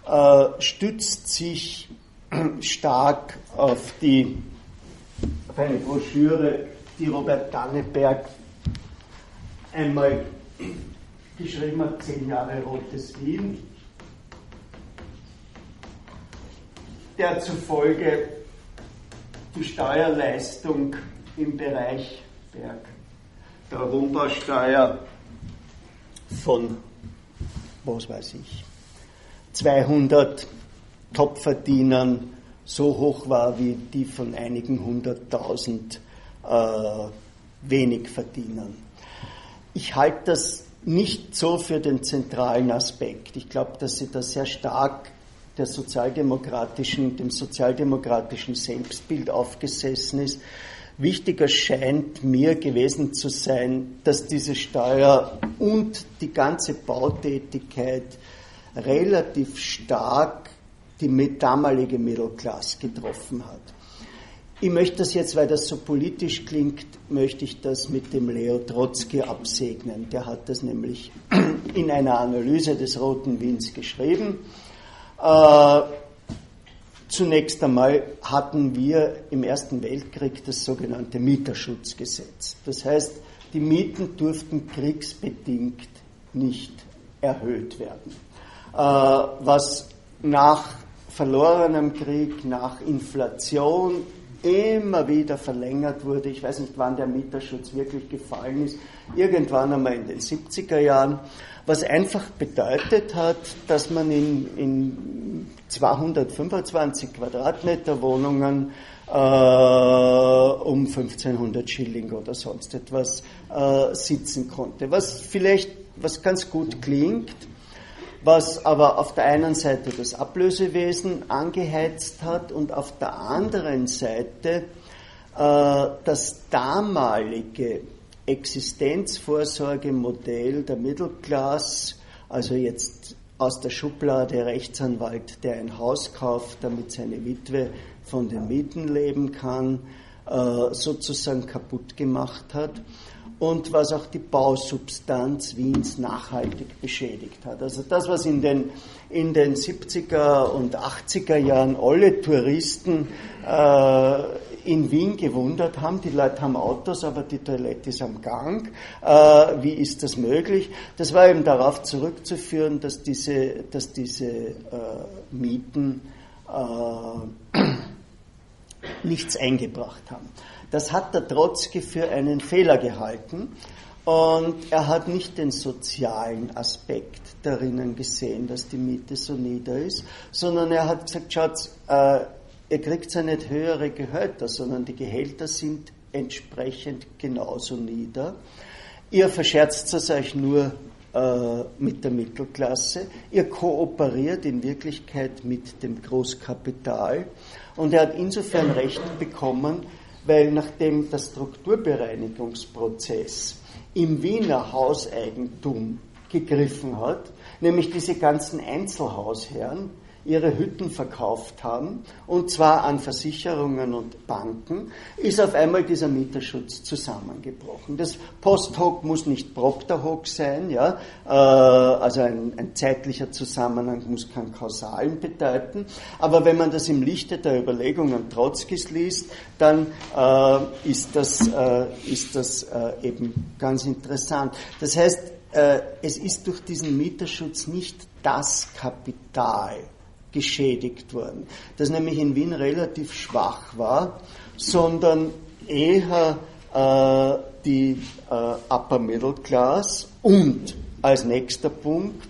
äh, stützt sich stark auf die auf eine Broschüre, die Robert Danneberg einmal geschrieben hat, zehn Jahre Rotes Wien, der zufolge die Steuerleistung im Bereich der, der Wohnbausteuer von, was weiß ich, 200 Topverdienern so hoch war wie die von einigen hunderttausend äh, Wenigverdienern. Ich halte das nicht so für den zentralen Aspekt. Ich glaube, dass sie da sehr stark der sozialdemokratischen, dem sozialdemokratischen Selbstbild aufgesessen ist. Wichtiger scheint mir gewesen zu sein, dass diese Steuer und die ganze Bautätigkeit relativ stark die damalige Mittelklasse getroffen hat. ich möchte das jetzt, weil das so politisch klingt, möchte ich das mit dem Leo Trotzki absegnen. Der hat das nämlich in einer Analyse des Roten Wiens geschrieben. Äh, zunächst einmal hatten wir im Ersten Weltkrieg das sogenannte Mieterschutzgesetz. Das heißt, die Mieten durften kriegsbedingt nicht erhöht werden. Äh, was nach verlorenem Krieg, nach Inflation immer wieder verlängert wurde. Ich weiß nicht, wann der Mieterschutz wirklich gefallen ist. Irgendwann einmal in den 70er Jahren. Was einfach bedeutet hat, dass man in, in 225 Quadratmeter Wohnungen äh, um 1500 Schilling oder sonst etwas äh, sitzen konnte. Was vielleicht, was ganz gut klingt, was aber auf der einen Seite das Ablösewesen angeheizt hat und auf der anderen Seite äh, das damalige Existenzvorsorgemodell der Mittelklasse, also jetzt aus der Schublade Rechtsanwalt, der ein Haus kauft, damit seine Witwe von den Mieten leben kann, äh, sozusagen kaputt gemacht hat und was auch die Bausubstanz Wiens nachhaltig beschädigt hat. Also das, was in den, in den 70er und 80er Jahren alle Touristen äh, in Wien gewundert haben, die Leute haben Autos, aber die Toilette ist am Gang. Äh, wie ist das möglich? Das war eben darauf zurückzuführen, dass diese, dass diese äh, Mieten äh, nichts eingebracht haben. Das hat der Trotzki für einen Fehler gehalten und er hat nicht den sozialen Aspekt darinnen gesehen, dass die Miete so nieder ist, sondern er hat gesagt, schaut, äh, ihr kriegt ja nicht höhere Gehälter, sondern die Gehälter sind entsprechend genauso nieder. Ihr verscherzt es euch nur äh, mit der Mittelklasse. Ihr kooperiert in Wirklichkeit mit dem Großkapital. Und er hat insofern Recht bekommen, weil nachdem der Strukturbereinigungsprozess im Wiener Hauseigentum gegriffen hat, nämlich diese ganzen Einzelhausherren, ihre Hütten verkauft haben, und zwar an Versicherungen und Banken, ist auf einmal dieser Mieterschutz zusammengebrochen. Das Post hoc muss nicht propter hoc sein, ja, äh, also ein, ein zeitlicher Zusammenhang muss keinen kausalen bedeuten, aber wenn man das im Lichte der Überlegungen Trotzkis liest, dann äh, ist das, äh, ist das äh, eben ganz interessant. Das heißt, es ist durch diesen Mieterschutz nicht das Kapital, geschädigt worden, das nämlich in Wien relativ schwach war, sondern eher äh, die äh, Upper Middle Class und als nächster Punkt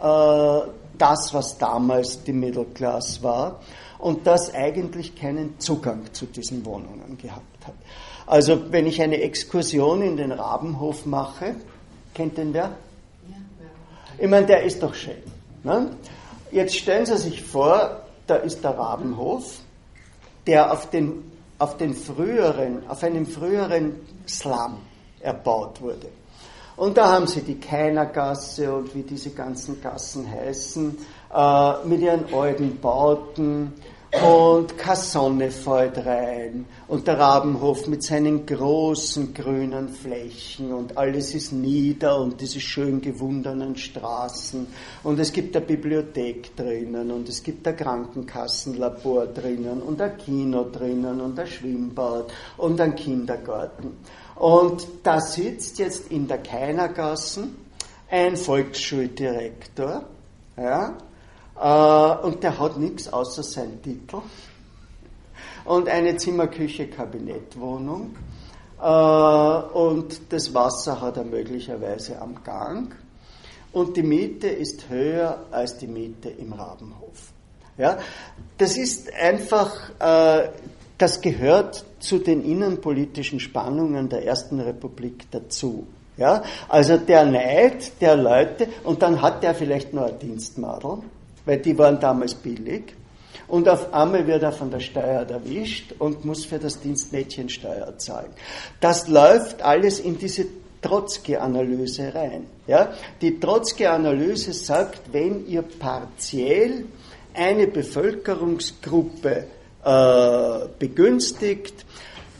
äh, das, was damals die Middle Class war und das eigentlich keinen Zugang zu diesen Wohnungen gehabt hat. Also wenn ich eine Exkursion in den Rabenhof mache, kennt den wer? Ich meine, der ist doch schön. Ne? Jetzt stellen Sie sich vor, da ist der Rabenhof, der auf, den, auf, den früheren, auf einem früheren Slum erbaut wurde. Und da haben Sie die Keinergasse und wie diese ganzen Gassen heißen, äh, mit ihren alten Bauten, und keine Sonne fällt rein. Und der Rabenhof mit seinen großen grünen Flächen. Und alles ist nieder und diese schön gewundenen Straßen. Und es gibt eine Bibliothek drinnen und es gibt ein Krankenkassenlabor drinnen und ein Kino drinnen und ein Schwimmbad und ein Kindergarten. Und da sitzt jetzt in der Keinergassen ein Volksschuldirektor, ja, und der hat nichts außer seinen Titel und eine Zimmer-Küche-Kabinettwohnung. Äh, und das Wasser hat er möglicherweise am Gang. Und die Miete ist höher als die Miete im Rabenhof. Ja, das ist einfach, äh, das gehört zu den innenpolitischen Spannungen der Ersten Republik dazu. Ja, also der Neid der Leute, und dann hat der vielleicht noch ein Dienstmadel, weil die waren damals billig. Und auf einmal wird er von der Steuer erwischt und muss für das Dienstmädchen Steuer zahlen. Das läuft alles in diese Trotzki-Analyse rein. Ja? Die Trotzki-Analyse sagt, wenn ihr partiell eine Bevölkerungsgruppe äh, begünstigt,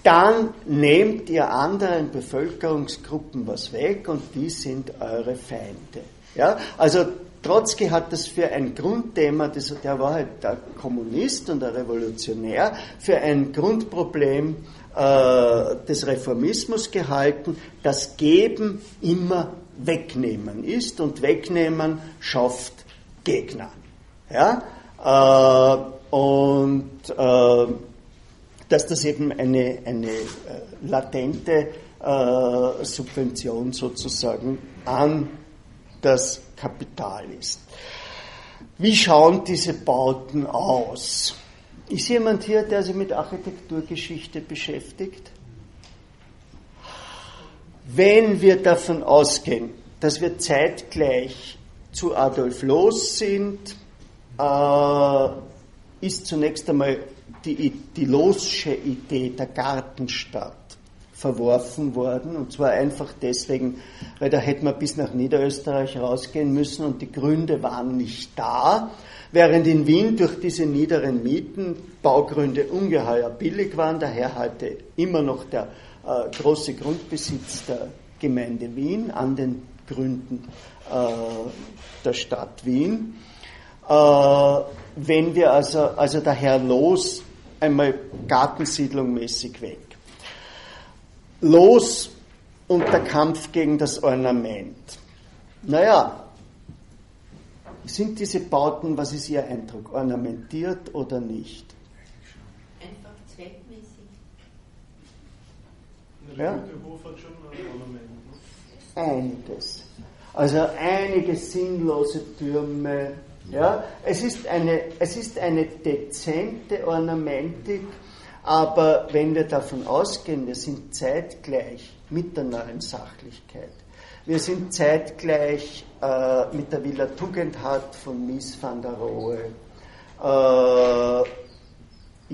dann nehmt ihr anderen Bevölkerungsgruppen was weg und die sind eure Feinde. Ja? Also Trotzki hat das für ein Grundthema, der war halt der Kommunist und der Revolutionär, für ein Grundproblem äh, des Reformismus gehalten, das Geben immer Wegnehmen ist und Wegnehmen schafft Gegner. Ja? Äh, und äh, dass das eben eine, eine äh, latente äh, Subvention sozusagen an das Kapital ist. Wie schauen diese Bauten aus? Ist jemand hier, der sich mit Architekturgeschichte beschäftigt? Wenn wir davon ausgehen, dass wir zeitgleich zu Adolf Loos sind, äh, ist zunächst einmal die, die Lossche Idee der Gartenstadt verworfen worden. Und zwar einfach deswegen, weil da hätte man bis nach Niederösterreich rausgehen müssen und die Gründe waren nicht da. Während in Wien durch diese niederen Mieten Baugründe ungeheuer billig waren, daher halte immer noch der äh, große Grundbesitz der Gemeinde Wien an den Gründen äh, der Stadt Wien. Äh, wenn wir also, also daher los einmal Gartensiedlung mäßig weg. Los und der Kampf gegen das Ornament. Naja, sind diese Bauten, was ist Ihr Eindruck, ornamentiert oder nicht? Einfach zweckmäßig. Ja? Einiges. Also einige sinnlose Türme. Ja? Es, ist eine, es ist eine dezente Ornamentik, aber wenn wir davon ausgehen, wir sind zeitgleich mit der neuen Sachlichkeit, wir sind zeitgleich äh, mit der Villa Tugendhat von Mies van der Rohe, äh,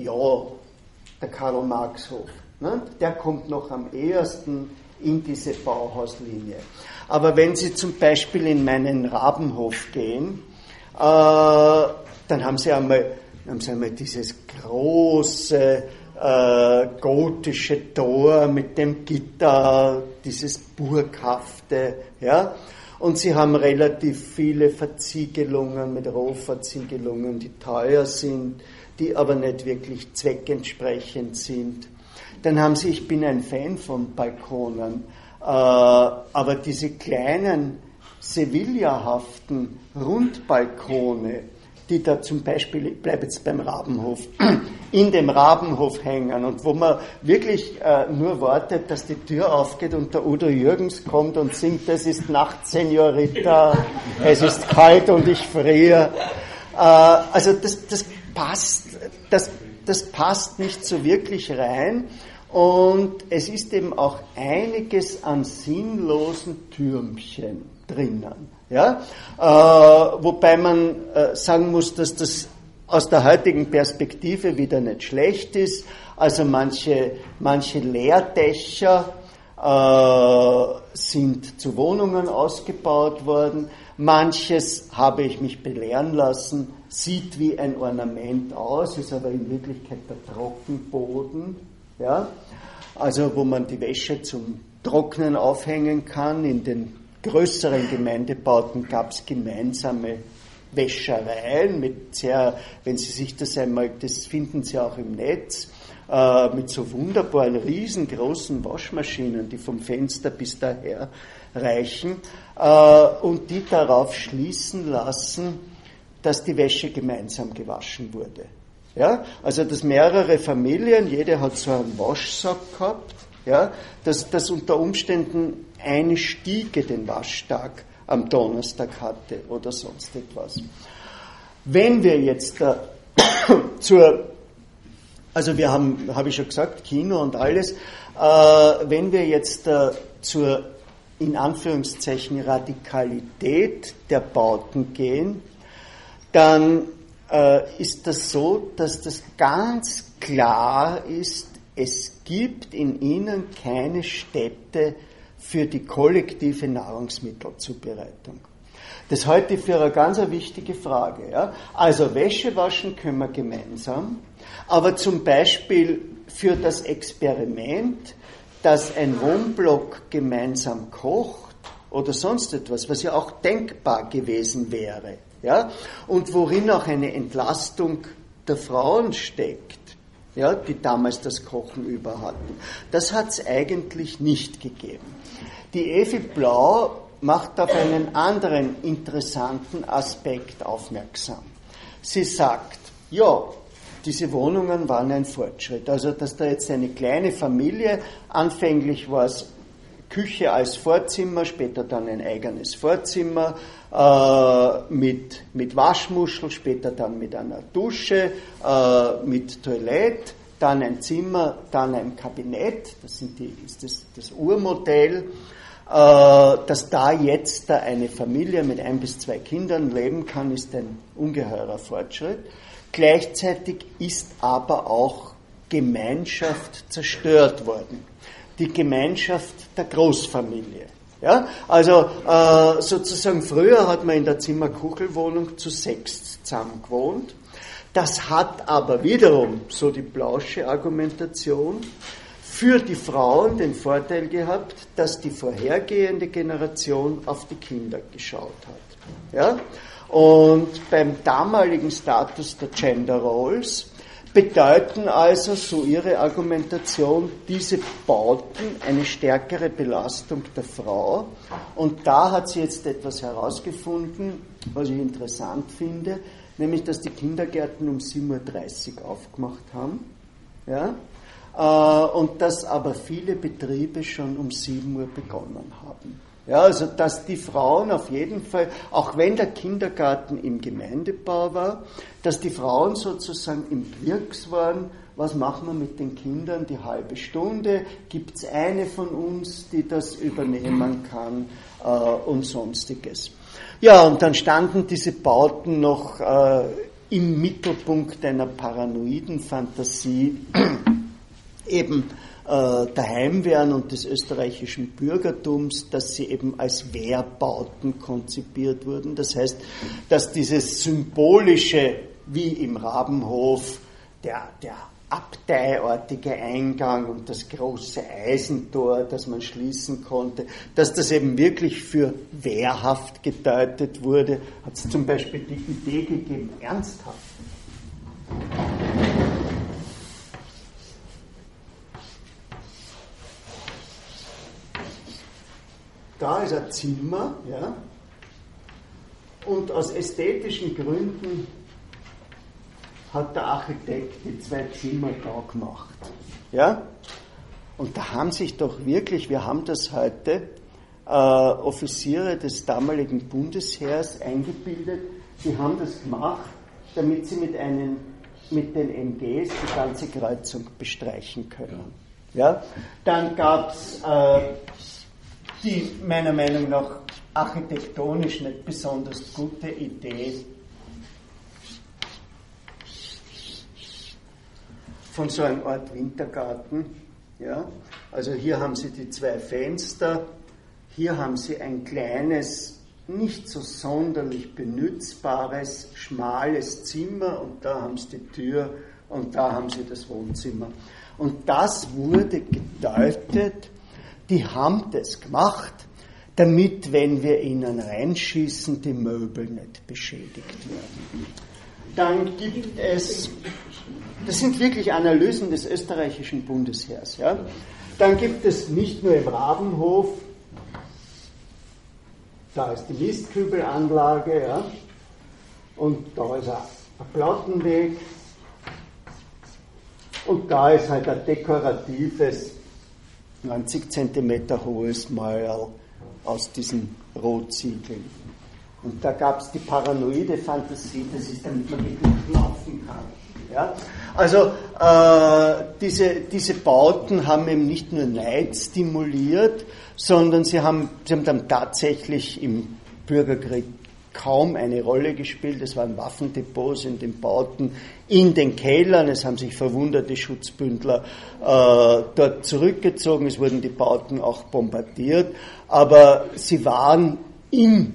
ja, der Karl Marxhof, ne? der kommt noch am ehesten in diese Bauhauslinie. Aber wenn Sie zum Beispiel in meinen Rabenhof gehen, äh, dann haben Sie einmal, haben Sie einmal dieses große äh, gotische Tor mit dem Gitter, dieses burghafte, ja. Und sie haben relativ viele Verziegelungen mit Rohverziegelungen, die teuer sind, die aber nicht wirklich zweckentsprechend sind. Dann haben sie, ich bin ein Fan von Balkonen, äh, aber diese kleinen Sevilla-haften Rundbalkone, die da zum Beispiel, ich bleibe jetzt beim Rabenhof, in dem Rabenhof hängen und wo man wirklich äh, nur wartet, dass die Tür aufgeht und der Udo Jürgens kommt und singt, es ist Nacht, Senorita, es ist kalt und ich friere. Äh, also das, das passt, das, das passt nicht so wirklich rein. Und es ist eben auch einiges an sinnlosen Türmchen drinnen. Ja? Äh, wobei man äh, sagen muss, dass das aus der heutigen Perspektive wieder nicht schlecht ist. Also manche, manche Leerdächer äh, sind zu Wohnungen ausgebaut worden. Manches habe ich mich belehren lassen, sieht wie ein Ornament aus, ist aber in Wirklichkeit der Trockenboden. Ja? Also wo man die Wäsche zum Trocknen aufhängen kann. In den größeren Gemeindebauten gab es gemeinsame Wäschereien mit sehr, wenn Sie sich das einmal, das finden Sie auch im Netz, äh, mit so wunderbaren riesengroßen Waschmaschinen, die vom Fenster bis daher reichen äh, und die darauf schließen lassen, dass die Wäsche gemeinsam gewaschen wurde. Ja? Also dass mehrere Familien, jede hat so einen Waschsack gehabt, ja? dass, dass unter Umständen eine Stiege den Waschtag am Donnerstag hatte oder sonst etwas. Wenn wir jetzt äh, zur, also wir haben, habe ich schon gesagt, Kino und alles, äh, wenn wir jetzt äh, zur in Anführungszeichen Radikalität der Bauten gehen, dann äh, ist das so, dass das ganz klar ist, es gibt in ihnen keine Städte für die kollektive Nahrungsmittelzubereitung. Das halte ich für eine ganz wichtige Frage. Ja? Also Wäsche waschen können wir gemeinsam, aber zum Beispiel für das Experiment, dass ein Wohnblock gemeinsam kocht oder sonst etwas, was ja auch denkbar gewesen wäre, ja, und worin auch eine Entlastung der Frauen steckt, ja, die damals das Kochen über hatten. Das hat es eigentlich nicht gegeben. Die Evi Blau macht auf einen anderen interessanten Aspekt aufmerksam. Sie sagt, ja, diese Wohnungen waren ein Fortschritt. Also, dass da jetzt eine kleine Familie, anfänglich war es Küche als Vorzimmer, später dann ein eigenes Vorzimmer äh, mit, mit Waschmuschel, später dann mit einer Dusche, äh, mit Toilette, dann ein Zimmer, dann ein Kabinett, das sind die, ist das, das Urmodell. Äh, dass da jetzt da eine Familie mit ein bis zwei Kindern leben kann, ist ein ungeheurer Fortschritt. Gleichzeitig ist aber auch Gemeinschaft zerstört worden. Die Gemeinschaft der Großfamilie. Ja? Also äh, sozusagen früher hat man in der Zimmerkuchelwohnung zu sechs zusammen gewohnt. Das hat aber wiederum, so die blausche Argumentation, für die Frauen den Vorteil gehabt, dass die vorhergehende Generation auf die Kinder geschaut hat. Ja? Und beim damaligen Status der Gender Roles bedeuten also, so ihre Argumentation, diese Bauten eine stärkere Belastung der Frau. Und da hat sie jetzt etwas herausgefunden, was ich interessant finde, nämlich dass die Kindergärten um 7.30 Uhr aufgemacht haben. Ja? Äh, und dass aber viele Betriebe schon um 7 Uhr begonnen haben. Ja, also dass die Frauen auf jeden Fall, auch wenn der Kindergarten im Gemeindebau war, dass die Frauen sozusagen im Wirks waren, was machen wir mit den Kindern die halbe Stunde, gibt es eine von uns, die das übernehmen kann äh, und sonstiges. Ja, und dann standen diese Bauten noch äh, im Mittelpunkt einer paranoiden Fantasie eben äh, der Heimwehren und des österreichischen Bürgertums, dass sie eben als Wehrbauten konzipiert wurden. Das heißt, dass dieses symbolische, wie im Rabenhof, der, der abteiartige Eingang und das große Eisentor, das man schließen konnte, dass das eben wirklich für wehrhaft gedeutet wurde, hat es zum Beispiel die Idee gegeben, ernsthaft. Da ist ein Zimmer, ja, und aus ästhetischen Gründen hat der Architekt die zwei Zimmer da gemacht. Ja? Und da haben sich doch wirklich, wir haben das heute, äh, Offiziere des damaligen Bundesheers eingebildet, die haben das gemacht, damit sie mit, einen, mit den MGs die ganze Kreuzung bestreichen können. Ja? Dann gab es äh, die meiner Meinung nach architektonisch nicht besonders gute Idee von so einem Art Wintergarten. Ja? Also hier haben Sie die zwei Fenster, hier haben Sie ein kleines, nicht so sonderlich benützbares, schmales Zimmer und da haben Sie die Tür und da haben Sie das Wohnzimmer. Und das wurde gedeutet die haben das gemacht, damit, wenn wir ihnen reinschießen, die Möbel nicht beschädigt werden. Dann gibt es, das sind wirklich Analysen des österreichischen Bundesheers, ja. Dann gibt es nicht nur im Rabenhof, da ist die Mistkübelanlage, ja, und da ist ein Plattenweg, und da ist halt ein dekoratives 90 cm hohes Mauerl aus diesen Rotziegeln. Und da gab es die paranoide Fantasie, das ist damit man wirklich laufen kann. Ja? Also äh, diese, diese Bauten haben eben nicht nur Neid stimuliert, sondern sie haben, sie haben dann tatsächlich im Bürgerkrieg kaum eine Rolle gespielt. Es waren Waffendepots in den Bauten, in den Kellern. Es haben sich verwunderte Schutzbündler äh, dort zurückgezogen. Es wurden die Bauten auch bombardiert. Aber sie waren im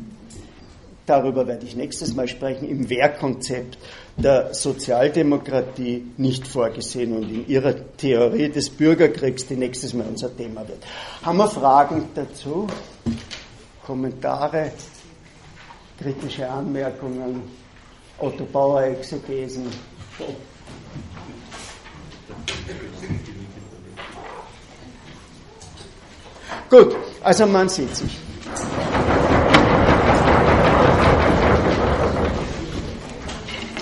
darüber werde ich nächstes Mal sprechen, im Wehrkonzept der Sozialdemokratie nicht vorgesehen und in ihrer Theorie des Bürgerkriegs, die nächstes Mal unser Thema wird. Haben wir Fragen dazu? Kommentare? Kritische Anmerkungen? Otto Bauer Exegesen? Gut, also man sieht sich.